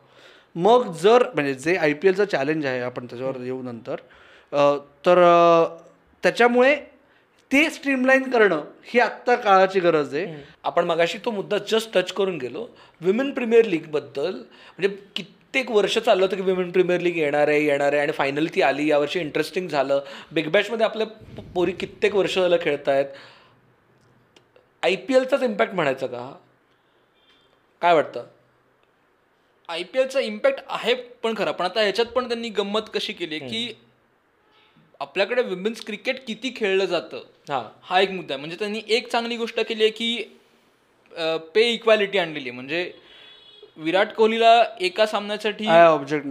मग जर म्हणजे जे आय पी एलचं चॅलेंज आहे आपण त्याच्यावर येऊ नंतर तर त्याच्यामुळे ते स्ट्रीमलाईन करणं ही आत्ता काळाची गरज आहे. आपण मगाशी तो मुद्दा जस्ट टच करून गेलो. विमेन प्रीमियर लीगबद्दल म्हणजे कित्येक वर्ष चाललं होतं की विमेन प्रीमियर लीग येणार आहे येणार आहे आणि फायनली ती आली. यावर्षी इंटरेस्टिंग झालं. बिग बॅशमध्ये आपल्या पोरी कित्येक वर्ष झालं खेळत आहेत आय पी एलचाच इम्पॅक्ट म्हणायचा का? हा? काय वाटतं? आय पी एलचा इम्पॅक्ट आहे पण खरा. पण आता ह्याच्यात पण त्यांनी गंमत कशी केली की आपल्याकडे विमेन्स क्रिकेट किती खेळलं जातं? हां. हा एक मुद्दा आहे. म्हणजे त्यांनी एक चांगली गोष्ट केली आहे की पे इक्वॅलिटी आणलेली आहे. म्हणजे विराट कोहलीला एका सामन्यासाठी ऑब्जेक्ट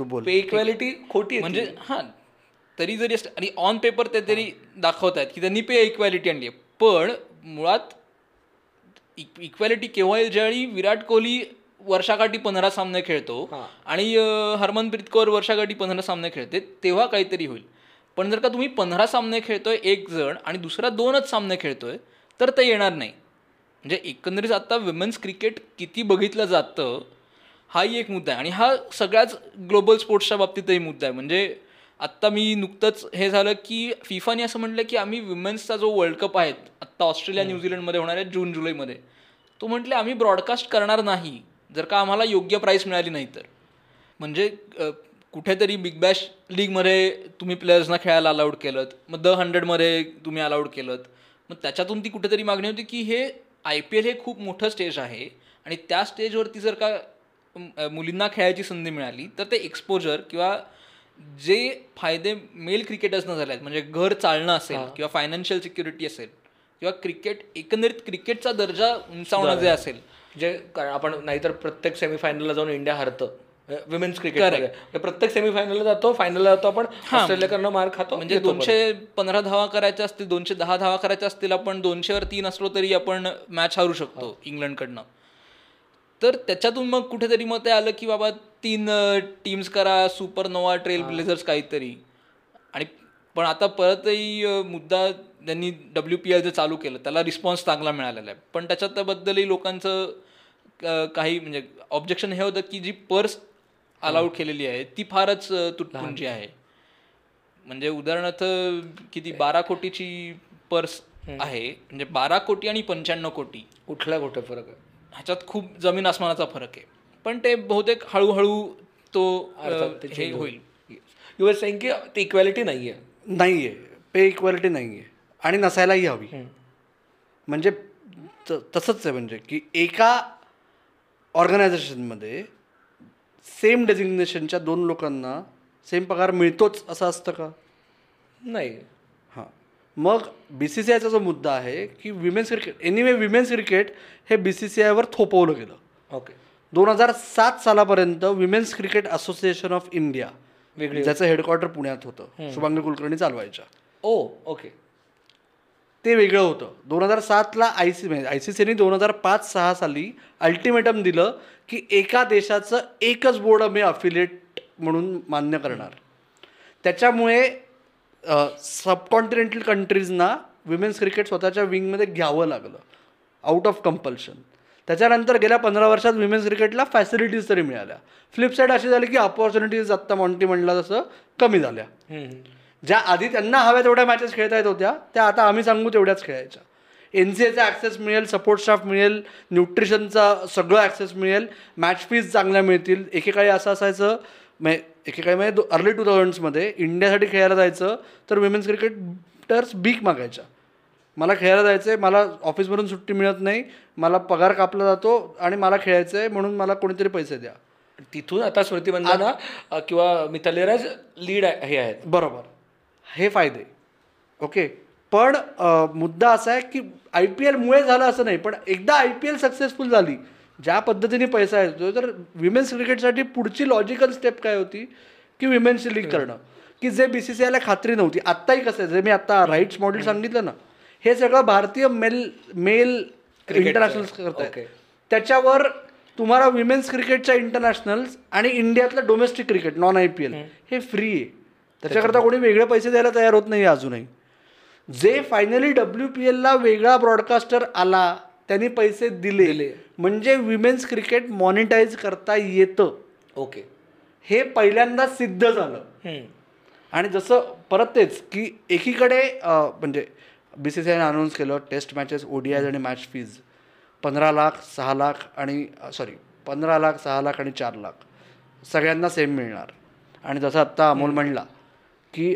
बोल. पे इक्वॅलिटी खोटी म्हणजे हां तरी जरी आणि ऑन पेपर ते तरी दाखवत आहेत की त्यांनी पे इक्वॅलिटी आणली आहे. पण मुळात इक्वॅलिटी केव्हा येईल? ज्यावेळी विराट कोहली वर्षाकाठी पंधरा सामने खेळतो आणि हरमनप्रीत कौर वर्षाकाठी पंधरा सामने खेळते तेव्हा काहीतरी होईल. पण जर का तुम्ही पंधरा सामने खेळतोय एक जण आणि दुसरा दोनच सामने खेळतोय तर ते येणार नाही. म्हणजे एकंदरीत आता विमेन्स क्रिकेट किती बघितलं जातं हाही एक मुद्दा आहे. आणि हा सगळ्याच ग्लोबल स्पोर्ट्सच्या बाबतीतही मुद्दा आहे. म्हणजे आत्ता मी नुकतंच हे झालं की फिफाने असं म्हटलं की आम्ही विमेन्सचा जो वर्ल्ड कप आहे आत्ता ऑस्ट्रेलिया न्यूझीलंडमध्ये होणार आहे जून जुलैमध्ये. तो म्हटले आम्ही ब्रॉडकास्ट करणार नाही जर का आम्हाला योग्य प्राईस मिळाली नाही तर म्हणजे कुठेतरी बिग बॅश लीगमध्ये तुम्ही प्लेयर्सना खेळायला अलाउड केलं मग द हंड्रेडमध्ये तुम्ही अलाउड केलं मग त्याच्यातून ती कुठेतरी मागणी होती की हे आय पी एल हे खूप मोठं स्टेज आहे आणि त्या स्टेजवरती जर का मुलींना खेळायची संधी मिळाली तर ते एक्सपोजर किंवा जे फायदे मेल क्रिकेटर्सनं झाले आहेत म्हणजे घर चालणं असेल किंवा फायनान्शियल सिक्युरिटी असेल किंवा क्रिकेट एकंदरीत क्रिकेटचा दर्जा उंचावणं जे असेल. जे आपण नाहीतर प्रत्येक सेमीफायनलला जाऊन इंडिया हरतं. विमेन्स क्रिकेट प्रत्येक सेमीफायनलला जातो फायनलला जातो आपण. ऑस्ट्रेलियाकडनं मार खातो म्हणजे दोनशे पंधरा धावा करायच्या असतील दोनशे दहा धावा करायच्या असतील आपण दोनशेवर तीन असलो तरी आपण मॅच हारू शकतो इंग्लंडकडनं तर त्याच्यातून मग कुठेतरी मग ते आलं की बाबा तीन टीम्स करा सुपर नोवा ट्रेल ब्लेझर्स काहीतरी. आणि पण आता परतही मुद्दा त्यांनी डब्ल्यू पी एल जे चालू केलं त्याला रिस्पॉन्स चांगला मिळालेला आहे. पण त्याच्याबद्दलही लोकांचं काही म्हणजे ऑब्जेक्शन हे होतं की जी पर्स अलाउड केलेली आहे. ती फारच तुटपुंजी आहे. म्हणजे उदाहरणार्थ किती बारा कोटीची पर्स आहे. म्हणजे बारा कोटी आणि पंच्याण्णव कोटी. कुठल्या कुठे फरक आहे? ह्याच्यात खूप जमीन आसमानाचा फरक आहे. पण ते बहुतेक हळूहळू तो हे होईल. यू आर सेईंग की ती इक्वॅलिटी नाही आहे नाही आहे पे इक्वॅलिटी नाही आहे आणि नसायलाही हवी. म्हणजे तसंच आहे म्हणजे की एका ऑर्गनायझेशनमध्ये सेम डेझिग्नेशनच्या दोन लोकांना सेम पगार मिळतोच असं असतं का? नाही. हां. मग बी सी सी आयचा जो मुद्दा आहे की women's cricket anyway women's cricket हे बी सी सी आयवर थोपवलं गेलं. ओके. दोन हजार सात सालापर्यंत women's cricket association of India वेगळी ज्याचं हेडक्वार्टर पुण्यात होतं शुभांगी कुलकर्णी चालवायच्या. Oh okay. ते वेगळं होतं. दोन हजार सातला आय सी म्हणजे आय सी सीने दोन हजार पाच सहा साली अल्टिमेटम दिलं की एका देशाचं एकच बोर्ड आम्ही अफिलिएट म्हणून मान्य करणार. त्याच्यामुळे सबकॉन्टिनेंटल कंट्रीजना विमेन्स क्रिकेट स्वतःच्या विंगमध्ये घ्यावं लागलं. आउट ऑफ कंपल्शन त्याच्यानंतर गेल्या पंधरा वर्षात विमेन्स क्रिकेटला फॅसिलिटीज तरी मिळाल्या. फ्लिपसाईड अशी झाली की अपॉर्च्युनिटीज आत्ता मॉन्टी म्हणला तसं कमी झाल्या. ज्या आधी त्यांना हव्या तेवढ्या मॅचेस खेळता येत होत्या त्या आता आम्ही सांगू तेवढ्याच खेळायच्या. एन सी एचा ॲक्सेस मिळेल सपोर्ट स्टाफ मिळेल न्यूट्रिशनचा सगळं ॲक्सेस मिळेल मॅच फीज चांगल्या मिळतील. एकेकाळी असं असायचं म्हणजे एकेकाळी म्हणजे अर्ली टू थाउजंड्समध्ये इंडियासाठी खेळायला जायचं तर विमेन्स क्रिकेटर्स बीक मागायच्या. मला खेळायला जायचं आहे मला ऑफिसमधून सुट्टी मिळत नाही मला पगार कापला जातो आणि मला खेळायचं आहे म्हणून मला कोणीतरी पैसे द्या. तिथून आता स्मृती मंदाना किंवा मिताली राज लीड हे आहेत. बरोबर. हे फायदे. ओके? पण मुद्दा असा आहे की आय पी एलमुळे झालं असं नाही पण एकदा आय पी एल सक्सेसफुल झाली ज्या पद्धतीने पैसा येतो तर विमेन्स क्रिकेटसाठी पुढची लॉजिकल स्टेप काय होती? की विमेन्स लीग करणं. की जे बी सी सी आयला खात्री नव्हती आत्ताही कसं आहे जे मी आत्ता राईट्स मॉडेल सांगितलं ना हे सगळं भारतीय मेल मेल इंटरनॅशनल्स करत Okay. त्याच्यावर तुम्हाला विमेन्स क्रिकेटच्या इंटरनॅशनल्स आणि इंडियातलं domestic cricket non I P L हे फ्री आहे. त्याच्याकरता कोणी वेगळे पैसे द्यायला तयार होत नाही अजूनही. जे फायनली डब्ल्यू पी एलला वेगळा ब्रॉडकास्टर आला त्यांनी पैसे दिले. म्हणजे विमेन्स क्रिकेट मॉनिटाईज करता येतं. ओके. हे पहिल्यांदा सिद्ध झालं. आणि जसं परत तेच की एकीकडे म्हणजे बी सी सी आयने अनाऊन्स केलं टेस्ट मॅचेस ओडीआय आणि मॅच फीज पंधरा लाख सहा लाख आणि सॉरी पंधरा लाख सहा लाख आणि चार लाख. सगळ्यांना सेम मिळणार. आणि जसं आत्ता अमोल म्हणला की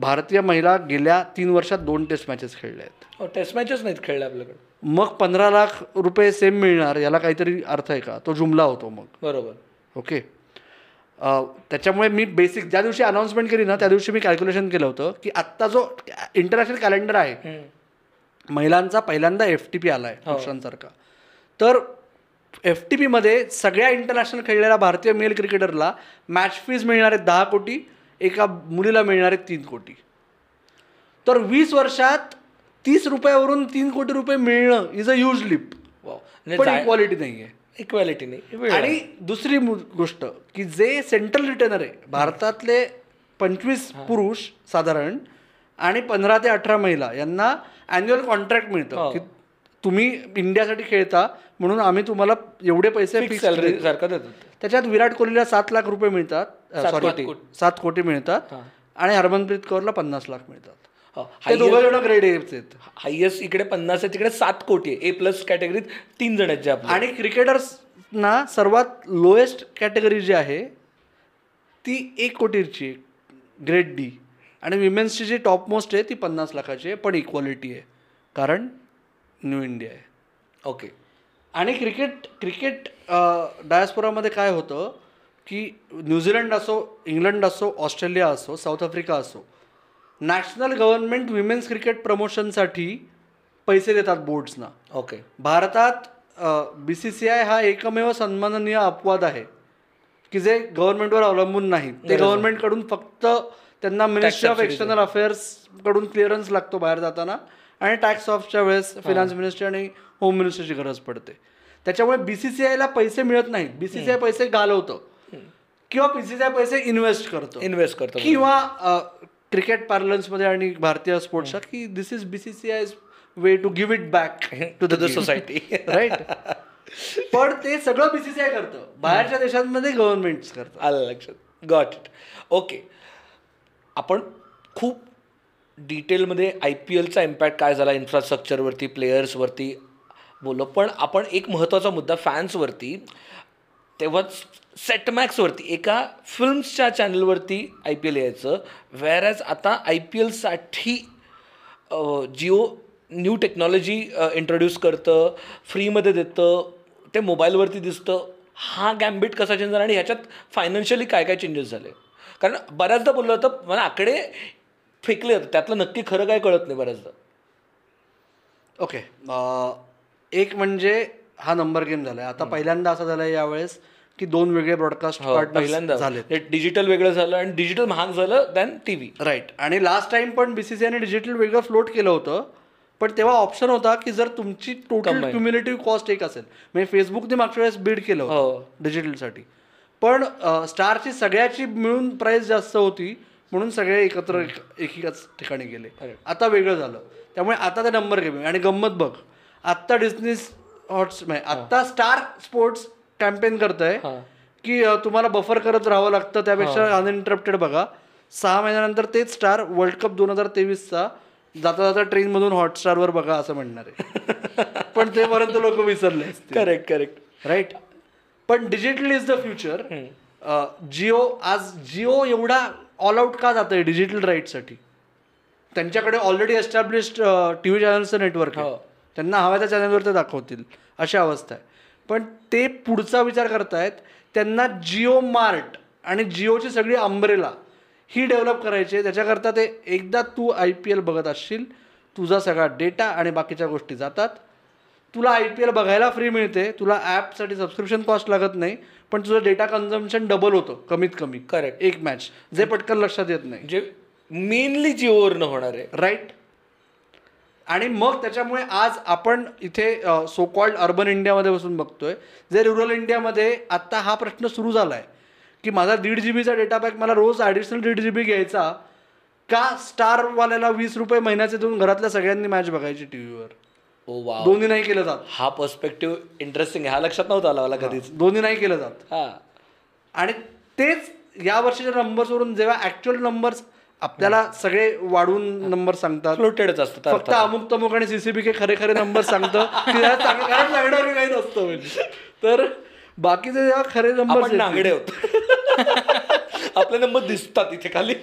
भारतीय महिला गेल्या तीन वर्षात दोन टेस्ट मॅचेस खेळल्या आहेत. टेस्ट मॅचेस नाहीत खेळले आपल्याकडे. मग पंधरा लाख रुपये सेम मिळणार याला काहीतरी अर्थ आहे का? तो जुमला होतो मग. बरोबर. ओके. त्याच्यामुळे मी बेसिक ज्या दिवशी अनाऊन्समेंट केली ना त्या दिवशी मी कॅल्क्युलेशन केलं होतं की आत्ता जो इंटरनॅशनल कॅलेंडर आहे महिलांचा पहिल्यांदा एफ टी पी आला आहे पुरुषांसारखा. तर एफ टी पीमध्ये सगळ्या इंटरनॅशनल खेळलेल्या भारतीय मेल क्रिकेटरला मॅच फीज मिळणार आहेत दहा कोटी एका मुलीला मिळणार आहेत तीन कोटी. तर वीस वर्षात तीस रुपयावरून तीन कोटी रुपये मिळणं इज अ ह्यूज लिप पण इक्वालिटी नाही आहे इक्वॅलिटी नाही. आणि दुसरी गोष्ट की जे सेंट्रल रिटर्नर आहे भारतातले पंचवीस पुरुष साधारण आणि पंधरा ते अठरा महिला यांना अॅन्युअल कॉन्ट्रॅक्ट मिळतं. की तुम्ही इंडियासाठी खेळता म्हणून आम्ही तुम्हाला एवढे पैसे फिक्स सॅलरी सारखं देतात. त्याच्यात विराट कोहलीला सात लाख रुपये मिळतात. सॉरी सात कोटी. मिळतात आणि हरमनप्रीत कौरला पन्नास लाख मिळतात. हो, दोघं जण ग्रेड आहेत. हायएस्ट इकडे पन्नास आहे तिकडे सात कोटी आहे. ए प्लस कॅटेगरीत तीन जण आहेत जे आपले. आणि क्रिकेटर्सना सर्वात लोएस्ट कॅटेगरी जी आहे ती एक कोटीची आहे. ग्रेड डी आणि विमेन्सची जी टॉप मोस्ट आहे ती पन्नास लाखाची आहे. पण इक्वालिटी आहे. कारण न्यू इंडिया आहे. ओके आणि क्रिकेट क्रिकेट डायस्पोरामध्ये काय होतं की न्यूझीलंड असो इंग्लंड असो ऑस्ट्रेलिया असो साऊथ आफ्रिका असो नॅशनल गव्हर्नमेंट विमेन्स क्रिकेट प्रमोशनसाठी पैसे देतात बोर्ड्सना. ओके. भारतात बी सी सी आय हा एकमेव सन्माननीय अपवाद आहे की जे गव्हर्नमेंटवर अवलंबून नाही. ते गव्हर्नमेंटकडून फक्त त्यांना मिनिस्ट्री ऑफ एक्सटर्नल अफेअर्सकडून क्लिअरन्स लागतो बाहेर जाताना आणि टॅक्स ऑफच्या वेळेस फिनान्स मिनिस्ट्री आणि होम मिनिस्ट्रीची गरज पडते. त्याच्यामुळे बी सी सी आयला पैसे मिळत नाहीत. बी सी सी आय पैसे घालवतं. किंवा बी सी सी आय पैसे इन्व्हेस्ट करतो. इन्व्हेस्ट करतो किंवा क्रिकेट पार्लन्समध्ये आणि भारतीय स्पोर्ट्सच्या की this is B C C I way to give it back to the society right पण ते सगळं बीसीसीआय करतं. बाहेरच्या देशांमध्ये गव्हर्नमेंट करतं आलं लक्षात. गॉट इट ओके आपण खूप डिटेलमध्ये आय पी एलचा इम्पॅक्ट काय झाला इन्फ्रास्ट्रक्चरवरती प्लेयर्सवरती बोललो. पण आपण एक महत्त्वाचा मुद्दा फॅन्सवरती तेव्हाच सेटमॅक्सवरती एका फिल्म्सच्या चॅनलवरती आय पी एल यायचं. व्हेरॅज आता आय पी एलसाठी जिओ न्यू टेक्नॉलॉजी इंट्रोड्यूस करतं फ्रीमध्ये देतं ते मोबाईलवरती दिसतं. हा गॅम्बिट कसा चेंज झाला आणि ह्याच्यात फायनान्शियली काय काय चेंजेस झाले? कारण बऱ्याचदा बोललं होतं मला आकडे फेकले होते त्यातलं नक्की खरं काय कळत नाही बऱ्याचदा. ओके एक म्हणजे हा नंबर गेम झालाय. आता पहिल्यांदा असं झालंय यावेळेस की दोन वेगळे ब्रॉडकास्ट हो, पहिल्यांदा. झाले डिजिटल वेगळं झालं आणि डिजिटल महाग झालं दॅन टी व्ही राईट आणि लास्ट टाइम पण बीसीसीआयने डिजिटल वेगळं फ्लोट केलं होतं. पण तेव्हा ऑप्शन होता की जर तुमची टोटल क्युम्युलेटिव्ह कॉस्ट एक असेल. म्हणजे फेसबुकने मागच्या वेळेस बीड केलं होतं हो. डिजिटलसाठी पण स्टारची सगळ्याची मिळून प्राइस जास्त होती म्हणून सगळे एकत्र एक- एकीच ठिकाणी गेले. आता वेगळं झालं. त्यामुळे आता ते नंबर गेम आणि गंमत बघ. आत्ता डिस्नी हॉट्स आत्ता स्टार स्पोर्ट्स कॅम्पेन करत आहे की तुम्हाला बफर करत राहावं लागतं त्यापेक्षा अनइंटरप्टेड बघा. सहा महिन्यानंतर तेच स्टार वर्ल्ड कप दोन हजार तेवीसचा जाता जाता ट्रेनमधून हॉटस्टारवर बघा असं म्हणणार आहे. (laughs) पण ते पर्यंत लोक विसरले. करेक्ट करेक्ट राईट पण digital is the future Jio आज जिओ एवढा ऑल आउट का जात आहे डिजिटल राईटसाठी त्यांच्याकडे ऑलरेडी एस्टॅब्लिश्ड टी व्ही चॅनलचं नेटवर्क आहे. त्यांना हव्या त्या चॅनलवर ते दाखवतील. अशी अवस्था आहे. पण ते पुढचा विचार करतायत त्यांना जिओ मार्ट आणि जिओची सगळी अंब्रेला ही डेव्हलप करायची आहे. त्याच्याकरता ते एकदा तू आय पी एल बघत असशील तुझा सगळा डेटा आणि बाकीच्या गोष्टी जातात. तुला आय पी एल बघायला फ्री मिळते. तुला ॲपसाठी सबस्क्रिप्शन कॉस्ट लागत नाही पण तुझं डेटा कन्झम्पशन डबल होतं कमीत कमी. Correct. एक मॅच. जे पटकन लक्षात येत नाही. जे मेनली जिओवरनं होणार आहे. राईट. आणि मग त्याच्यामुळे आज आपण इथे सो कॉल्ड अर्बन इंडियामध्ये बसून बघतोय जे रुरल इंडियामध्ये आत्ता हा प्रश्न सुरू झाला आहे की माझा दीड जी बीचा डेटा पॅक मला रोज ॲडिशनल दीड जी बी घ्यायचा का स्टारवाल्याला वीस रुपये महिन्याचे देऊन घरातल्या सगळ्यांनी मॅच बघायची टी व्हीवर ओ वा दोन्ही नाही केलं जात. हा पर्स्पेक्टिव्ह इंटरेस्टिंग आहे. हा लक्षात नव्हता आला मला कधीच. दोन्ही नाही केलं जात. हा. आणि तेच या वर्षीच्या नंबर्सवरून जेव्हा ऍक्च्युअल नंबर्स आपल्याला सगळे वाढून नंबर सांगतात. फ्लोटेडच असतं फक्त अमुक तमुक आणि सीसीबी के खरे खरे नंबर सांगतं. (laughs) लागणार काही नसतं म्हणजे. तर बाकीचे जेव्हा खरे नंबर नागडे होत. (laughs) आपले नंबर दिसतात इथे खाली.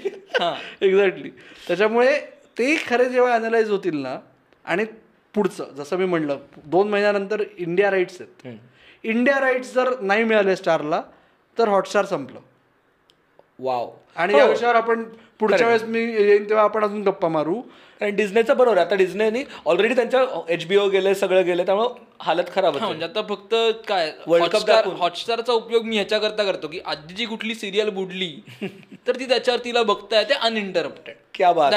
एक्झॅक्टली त्याच्यामुळे ते खरे जेव्हा अनालाइज होतील ना आणि पुढचं जसं मी म्हणलं दोन महिन्यानंतर इंडिया राईट्स आहेत. इंडिया राईट्स जर नाही मिळाले स्टारला तर हॉटस्टार संपलं. वाव आणि या विषयावर आपण पुढच्या वेळेस मी येईन तेव्हा आपण अजून गप्पा मारू. आणि डिझनेचं बरोबर आहे. आता डिझनेनी ऑलरेडी त्यांच्या एच बी ओ गेले सगळं गेले त्यामुळं हालत खराब होते. म्हणजे आता फक्त काय World Cup हॉटस्टार दाखवून. हॉटस्टारचा उपयोग मी ह्याच्याकरता करतो की आधी जी कुठली सिरियल बुडली (laughs) तर ती त्याच्यावर तिला बघता येते अनइंटरप्टेड क्या बात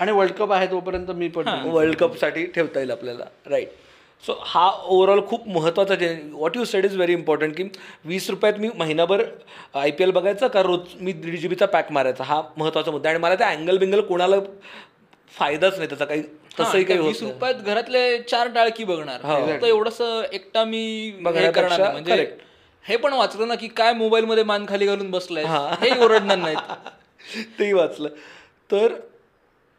आणि वर्ल्ड कप आहे तोपर्यंत मी पण वर्ल्ड कपसाठी ठेवता येईल आपल्याला. राईट सो हा ओव्हरऑल खूप महत्त्वाचा what you said is very important की वीस रुपयात मी महिनाभर आय पी एल बघायचं का रोज मी दीड जी बीचा पॅक मारायचा? हा महत्त्वाचा मुद्दा. आणि मला त्या अँगल बिंगल कोणाला फायदाच नाही त्याचा काही हा, तसंही काही वीस रुपयात घरातले चार टाळकी बघणार. फक्त एवढस एकटा मी हे करणार नाही. म्हणजे. हे पण वाचलं ना की काय मोबाईल मध्ये मान खाली घालून बसलाय हे ओरडणार नाहीत. (laughs) तेही वाचलं. तर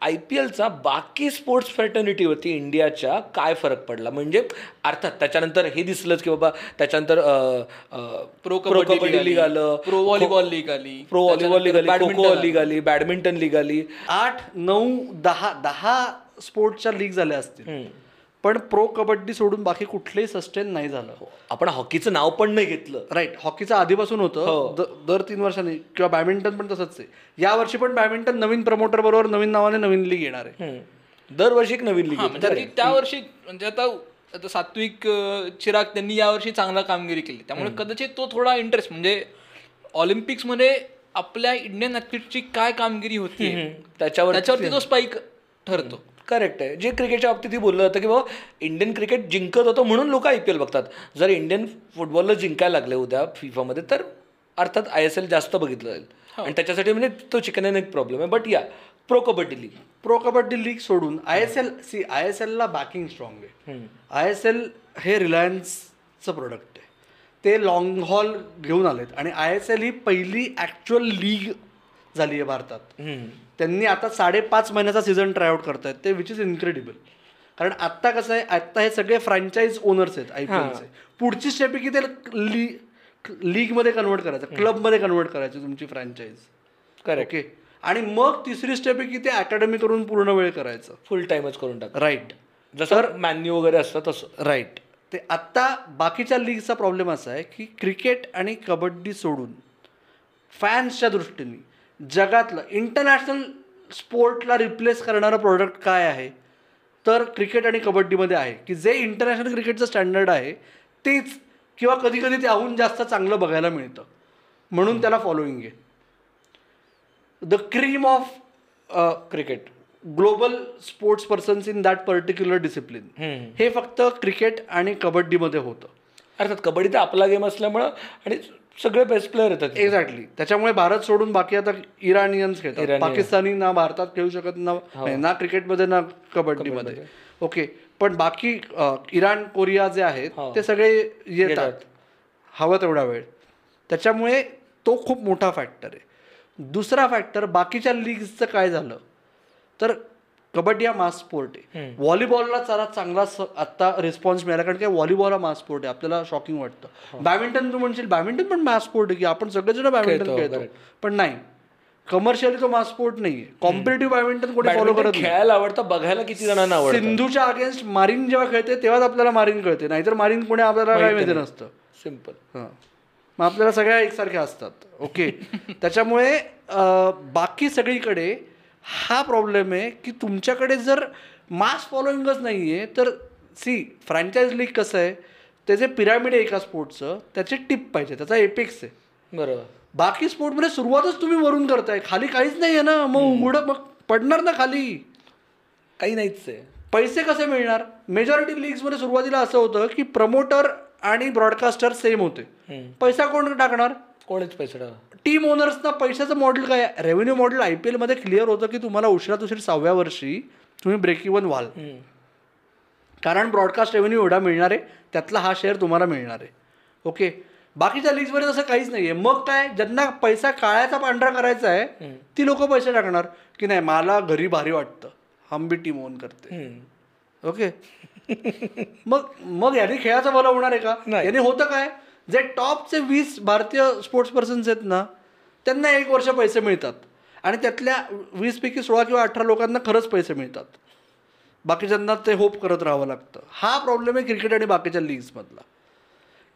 आय पी एलचा बाकी स्पोर्ट्स फॅटर्निटीवरती इंडियाच्या काय फरक पडला? म्हणजे अर्थात त्याच्यानंतर हे दिसलंच की बाबा त्याच्यानंतर प्रो प्रो कबड्डी लीग आलं प्रो व्हॉलीबॉल लीग आली प्रो व्हॉलीबॉल लीग आली खो लीग आली. बॅडमिंटन लीग आली. आठ नऊ दहा दहा स्पोर्ट्सच्या लीग झाल्या असतील. पण प्रो कबड्डी सोडून बाकी कुठलेही सस्टेन नाही झालं. आपण हॉकीचं नाव पण नाही घेतलं. राईट हॉकीचं आधीपासून होतं द- दर तीन वर्षांनी किंवा बॅडमिंटन पण तसंच आहे. या वर्षी पण बॅडमिंटन नवीन प्रमोटर बरोबर नवीन नावाने नवीन लीग येणार आहे. दरवर्षी एक नवीन लीग हा, म्हणजे त्या वर्षी म्हणजे आता आता सात्विक चिराग त्यांनी यावर्षी चांगला कामगिरी केली. त्यामुळे कदाचित तो थोडा इंटरेस्ट म्हणजे ऑलिम्पिक्समध्ये आपल्या इंडियन ॲथलीटची काय कामगिरी होती त्याच्यावर त्याच्यावरती तो स्पाईक ठरतो. करेक्ट आहे. जे क्रिकेटच्या बाबतीत बोललं होतं की बाबा इंडियन क्रिकेट जिंकत होतं म्हणून लोक आय पी एल बघतात. जर इंडियन फुटबॉलला जिंकायला लागले उद्या फिफामध्ये तर अर्थात आय एस एल जास्त बघितलं जाईल. आणि त्याच्यासाठी म्हणजे तो चिकन एक प्रॉब्लेम आहे. बट या pro kabaddi league pro kabaddi league सोडून I S L C I S एलला backing strong आहे. आय एस एल हे रिलायन्सचं प्रोडक्ट आहे. ते लॉंग हॉल घेऊन आलेत. आणि आय एस एल ही पहिली ॲक्च्युअल लीग झाली आहे भारतात. त्यांनी आता साडेपाच महिन्याचा सीझन ट्रायआउट करतायत. ते विच इज इन्क्रेडिबल कारण आत्ता कसं आहे आत्ता हे सगळे फ्रँचाईज ओनर्स आहेत आय पी एलचे पुढची स्टेप आहे की ते लीग लीगमध्ये कन्वर्ट करायचं क्लबमध्ये कन्वर्ट करायचं तुमची फ्रँचाईज करेक्ट ओके आणि मग तिसरी स्टेप आहे की ते अकॅडमी करून पूर्ण वेळ करायचं. फुल टाइमच करून टाक राईट जसं मॅन्यू वगैरे असतं तसं. राईट ते आत्ता बाकीच्या लीगचा प्रॉब्लेम असा आहे की क्रिकेट आणि कबड्डी सोडून फॅन्सच्या दृष्टीने जगातलं इंटरनॅशनल स्पोर्टला रिप्लेस करणारं प्रोडक्ट काय आहे? तर क्रिकेट आणि कबड्डीमध्ये आहे. की जे इंटरनॅशनल क्रिकेटचं स्टँडर्ड आहे तेच किंवा कधी कधी त्याहून जास्त चांगलं बघायला मिळतं. म्हणून त्याला फॉलोईंग आहे. The cream of cricket global sports persons in that particular discipline हे फक्त क्रिकेट आणि कबड्डीमध्ये होतं. अर्थात कबड्डी तर आपला गेम असल्यामुळं आणि सगळे बेस्ट प्लेअर येतात एक्झॅक्टली त्याच्यामुळे भारत सोडून बाकी आता इराणियन्स खेळतात. पाकिस्तानी ना भारतात खेळू शकत ना नाही, ना क्रिकेटमध्ये ना कबड्डीमध्ये. ओके पण बाकी इराण कोरिया जे आहेत ते सगळे येतात. हवं तेवढा वेळ. त्याच्यामुळे तो खूप मोठा फॅक्टर आहे. दुसरा फॅक्टर बाकीच्या लीग्सचं काय झालं? तर कबड्डी हा मास स्पोर्ट आहे. व्हॉलीबॉलला जरा चांगला आत्ता रिस्पॉन्स मिळाला कारण की व्हॉलीबॉल हा मास स्पोर्ट आहे. आपल्याला शॉकिंग वाटतं. बॅडमिंटन तू म्हणशील बॅडमिंटन पण मास स्पोर्ट आहे की आपण सगळेजण बॅडमिंटन खेळतो पण नाही. कमर्शियली तो मास स्पोर्ट नाहीये. कॉम्पिटेटिव्ह बॅडमिंटन कोणी फॉलो करत खेळायला आवडतं बघायला किती जणांना आवडतं. सिंधूच्या अगेन्स्ट मारीन जेव्हा खेळते तेव्हाच आपल्याला मारीन कळते. नाहीतर मारीन कोणी आपल्याला काय माहिती नसतं. सिंपल हां. मग आपल्याला सगळ्या एकसारख्या असतात. ओके (laughs) त्याच्यामुळे बाकी सगळीकडे हा प्रॉब्लेम आहे की तुमच्याकडे जर मास फॉलोईंगच नाही आहे तर सी फ्रँचायझ लीग कसं आहे? त्याचे पिरामिड आहे एका स्पोर्टचं त्याचे टिप पाहिजे. त्याचा एपेक्स आहे. बरोबर. बाकी स्पोर्टमध्ये सुरुवातच तुम्ही वरून करताय. खाली काहीच नाही आहे ना. मग उघडं मग पडणार ना खाली. काही नाहीच आहे. पैसे कसे मिळणार? मेजॉरिटी लीग्समध्ये सुरुवातीला असं होतं की प्रमोटर आणि ब्रॉडकास्टर सेम होते. पैसा कोण टाकणार? कोणीच पैसे टाका टीम ओनर्सना पैशाचं मॉडेल काय? रेव्हेन्यू मॉडेल आय पी एलमध्ये क्लिअर होतं की तुम्हाला उशिरात उशीर सहाव्या वर्षी तुम्ही ब्रेक इवन व्हाल. कारण ब्रॉडकास्ट रेव्हेन्यू एवढा मिळणार आहे त्यातला हा शेअर तुम्हाला मिळणार आहे. ओके बाकीच्या लीग्समध्ये तसं काहीच नाही आहे मग काय? ज्यांना पैसा काळ्याचा पांढरा करायचा आहे ती लोक पैसे टाकणार. की नाही मला घरी भारी वाटतं. हम बी टीम ओन करते. ओके मग मग याने खेळाचं भलं होणार आहे का. याने होतं काय? जे टॉपचे वीस भारतीय स्पोर्ट्स पर्सन्स आहेत ना त्यांना एक वर्ष पैसे मिळतात. आणि त्यातल्या वीसपैकी सोळा किंवा अठरा लोकांना खरंच पैसे मिळतात. बाकीच्यांना ते होप करत राहावं लागतं. हा प्रॉब्लेम आहे क्रिकेट आणि बाकीच्या लीग्समधला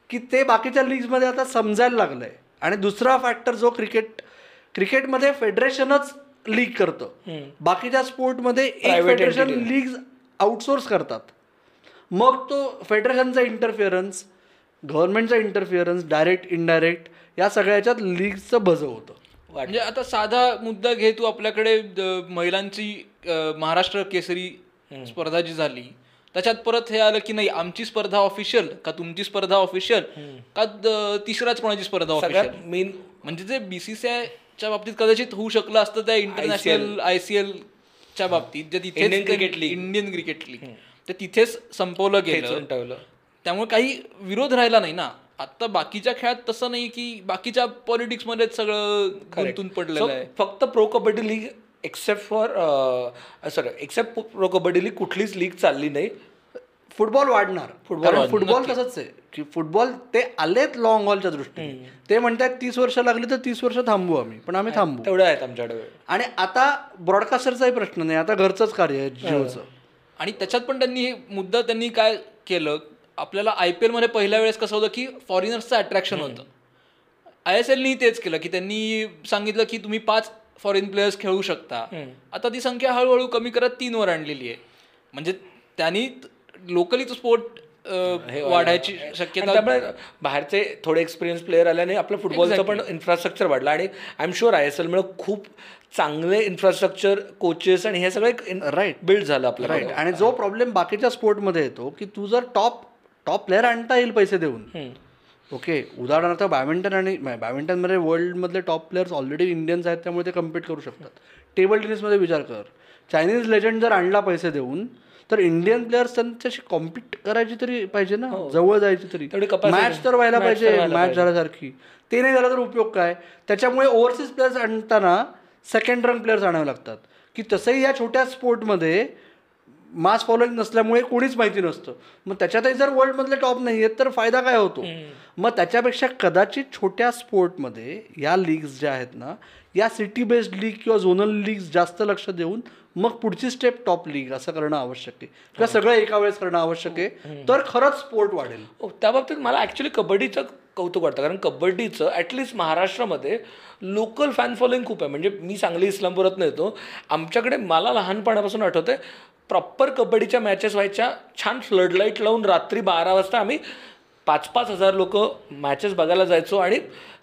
की ते बाकीच्या लीग्समध्ये आता समजायला लागलं आहे आणि दुसरा फॅक्टर जो क्रिकेट क्रिकेटमध्ये फेडरेशनच लीग करतं. बाकीच्या स्पोर्टमध्ये एक फेडरेशन. लीग आउटसोर्स करतात. मग तो फेडरेशनचा इंटरफिअरन्स गव्हर्नमेंटचा इंटरफिअरन्स डायरेक्ट इनडायरेक्ट या सगळ्याच्यात लीगचं भजं होतं. म्हणजे आता साधा मुद्दा घे तू आपल्याकडे महिलांची महाराष्ट्र केसरी स्पर्धा जी झाली त्याच्यात परत हे आलं की नाही आमची स्पर्धा ऑफिशियल का तुमची स्पर्धा ऑफिशियल का तिसऱ्याच कोणाची स्पर्धा ऑफिशियल मेन म्हणजे जे बीसीसीआयच्या बाबतीत कदाचित होऊ शकलं असतं त्या इंटरनॅशनल आय सी एल च्या बाबतीत जे तिथे Cricket League. Indian cricket league ते तिथेच संपवलं गेलं. त्यामुळे काही विरोध राहिला नाही ना. आता बाकीच्या खेळात तसं नाही की बाकीच्या पॉलिटिक्समध्ये सगळं गुंतून पडलेलं आहे. फक्त pro kabaddi league except for sorry except pro kabaddi league कुठलीच लीग चालली नाही. फुटबॉल वाढणार. फुटबॉल फुटबॉल तसंच आहे. की फुटबॉल ते आलेत लॉंग हॉलच्या दृष्टीने. ते म्हणतात तीस वर्ष लागली तर तीस वर्ष थांबू आम्ही पण आम्ही थांबू. तेवढं आहेत आमच्याकडे. आणि आता ब्रॉडकास्टरचाही प्रश्न नाही आता घरचंच कार्य आहे जिओचं. आणि त्याच्यात पण त्यांनी हे मुद्दा त्यांनी काय केलं? आपल्याला आय पी एलमध्ये पहिल्या वेळेस कसं होतं की फॉरेनर्सचं अट्रॅक्शन होतं. आय एस एलनी तेच केलं की त्यांनी सांगितलं की तुम्ही पाच फॉरेन प्लेयर्स खेळू शकता. आता ती संख्या हळूहळू कमी करत तीनवर आणलेली आहे. म्हणजे त्यांनी लोकली तो स्पोर्ट वाढायची शक्यता त्यामुळे बाहेरचे थोडे एक्सपिरियन्स प्लेअर आल्याने आपलं फुटबॉलचं पण इन्फ्रास्ट्रक्चर वाढलं. आणि I am sure I S एलमुळे खूप चांगले इन्फ्रास्ट्रक्चर कोचेस आणि हे सगळं राईट बिल्ड झालं आपलं राईट आणि जो प्रॉब्लेम बाकीच्या स्पोर्टमध्ये येतो की तू जर टॉप टॉप प्लेअर आणता येईल पैसे देऊन. ओके उदाहरणार्थ बॅडमिंटन आणि बॅडमिंटनमध्ये वर्ल्डमधले टॉप प्लेयर्स ऑलरेडी इंडियन्स आहेत त्यामुळे ते कम्पीट करू शकतात. टेबल टेनिसमध्ये विचार कर. चायनीज लेजंड जर आणला पैसे देऊन तर इंडियन प्लेयर्स त्यांच्याशी कॉम्पिट करायची तरी पाहिजे ना? जवळ जायची तरी. मॅच तर व्हायला पाहिजे मॅच झाल्यासारखी. ते नाही झालं तर उपयोग काय? त्याच्यामुळे ओव्हरसीज प्लेयर्स आणताना सेकंड रँक प्लेयर्स आणावे लागतात. की तसंही या छोट्या स्पोर्टमध्ये मास फॉलोईंग नसल्यामुळे कोणीच माहिती नसतं. मग त्याच्यातही जर वर्ल्डमधले टॉप नाही आहेत तर फायदा काय होतो? मग त्याच्यापेक्षा कदाचित छोट्या स्पोर्टमध्ये या लीग्स ज्या आहेत ना या सिटी बेस्ड लीग किंवा झोनल लीग्स जास्त लक्ष देऊन मग पुढची स्टेप टॉप लीग असं करणं आवश्यक आहे. किंवा सगळं एका वेळेस करणं आवश्यक आहे. तर खरंच स्पोर्ट वाढेल. हो, त्या बाबतीत मला ॲक्च्युली कबड्डीचं कौतुक वाटतं. कारण कबड्डीचं ॲटलिस्ट महाराष्ट्रामध्ये लोकल फॅन फॉलोईंग खूप आहे. म्हणजे मी सांगली इस्लामपुरात येतो. आमच्याकडे मला लहानपणापासून आठवतं प्रॉपर कबड्डीच्या मॅचेस व्हायच्या छान फ्लडलाईट लावून रात्री बारा वाजता आम्ही पाच पाच हजार लोक मॅचेस बघायला जायचो आणि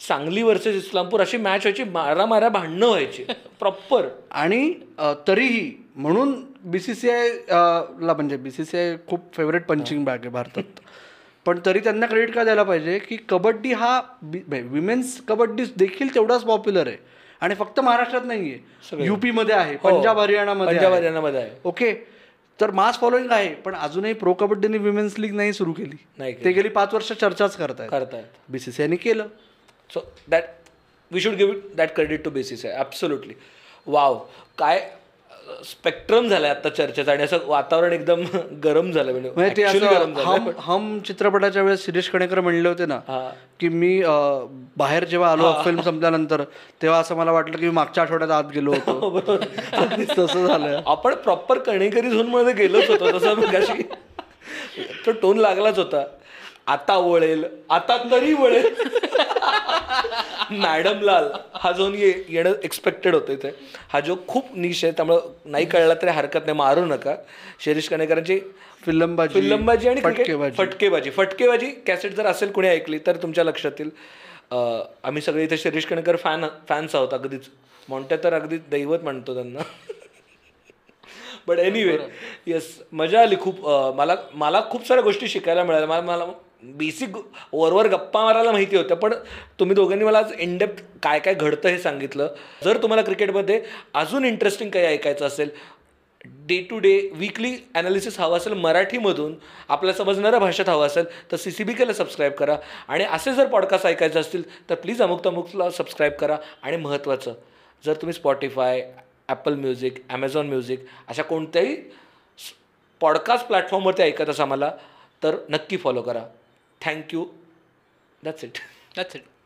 सांगली वर्सेस इस्लामपूर अशी मॅच व्हायची मारा मारा भांडणं व्हायची. प्रॉपर आणि तरीही म्हणून बी सी सी आय ला म्हणजे बी सी सी आय खूप फेवरेट पंचिंग बॅग आहे भारतात. पण तरी त्यांना क्रेडिट काय द्यायला पाहिजे की कबड्डी हा विमेन्स कबड्डी देखील तेवढाच पॉप्युलर आहे. आणि फक्त महाराष्ट्रात नाही आहे युपीमध्ये आहे पंजाब हरियाणामध्ये पंजाब आहे. हरियाणामध्ये आहे. ओके तर मास फॉलोईंग आहे पण अजूनही प्रो कबड्डीने विमेन्स लीग नाही सुरू केली. नाही. ते गेली पाच वर्ष चर्चाच करतायत. करतायत. बीसीसीआयने केलं. So that we should give that credit to basis आहे ॲब्सोल्युटली वाव काय स्पेक्ट्रम झालाय आता चर्चेचं आणि असं वातावरण एकदम (laughs) गरम झालं म्हणजे हम हम चित्रपटाच्या वेळेस शिरीष कणेकर म्हणले होते ना हा. की मी बाहेर जेव्हा आलो फिल्म संपल्यानंतर तेव्हा असं मला वाटलं की मी मागच्या आठवड्यात आत गेलो होतो. (laughs) अगदीच तसं झालं. आपण प्रॉपर कणेकरी झोनमध्ये गेलोच होतो तसं तो टोन लागलाच होता. आता वळेल आता तरी वळेल. मॅडम लाल हा झोन ये येणं एक्सपेक्टेड होतं इथे. हा जो खूप निश आहे त्यामुळं नाही कळला तरी हरकत नाही मारू नका. शिरीष कणेकरांची फिल्मबाजी फिल्मबाजी आणि फटकेबाजी. फटकेबाजी. फटकेबाजी कॅसेट जर असेल कोणी ऐकली तर तुमच्या लक्षात येईल आम्ही सगळे इथे शिरीष कणेकर फॅन फॅन्स आहोत अगदीच. मोंटे तर अगदी दैवत म्हणतो त्यांना. बट एनिवे येस मजा आली खूप. मला मला खूप साऱ्या गोष्टी शिकायला मिळाल्या. मला मला बेसिक वरवर गप्पा मारायला माहिती होत्या पण तुम्ही दोघांनी मला आज इनडेप्थ काय काय घडतं हे सांगितलं. जर तुम्हाला क्रिकेटमध्ये अजून इंटरेस्टिंग काही ऐकायचं असेल day to day weekly analysis हवं असेल मराठीमधून आपल्या समजणाऱ्या भाषेत हवं असेल तर सी सी बी केला सबस्क्राईब करा. आणि असे जर पॉडकास्ट ऐकायचे असतील तर प्लीज अमुक तमुकला सबस्क्राईब करा. आणि महत्त्वाचं जर तुम्ही Spotify Apple music Amazon music अशा कोणत्याही पॉडकास्ट प्लॅटफॉर्मवरती ऐकत असा मला तर नक्की फॉलो करा. Thank you that's it that's it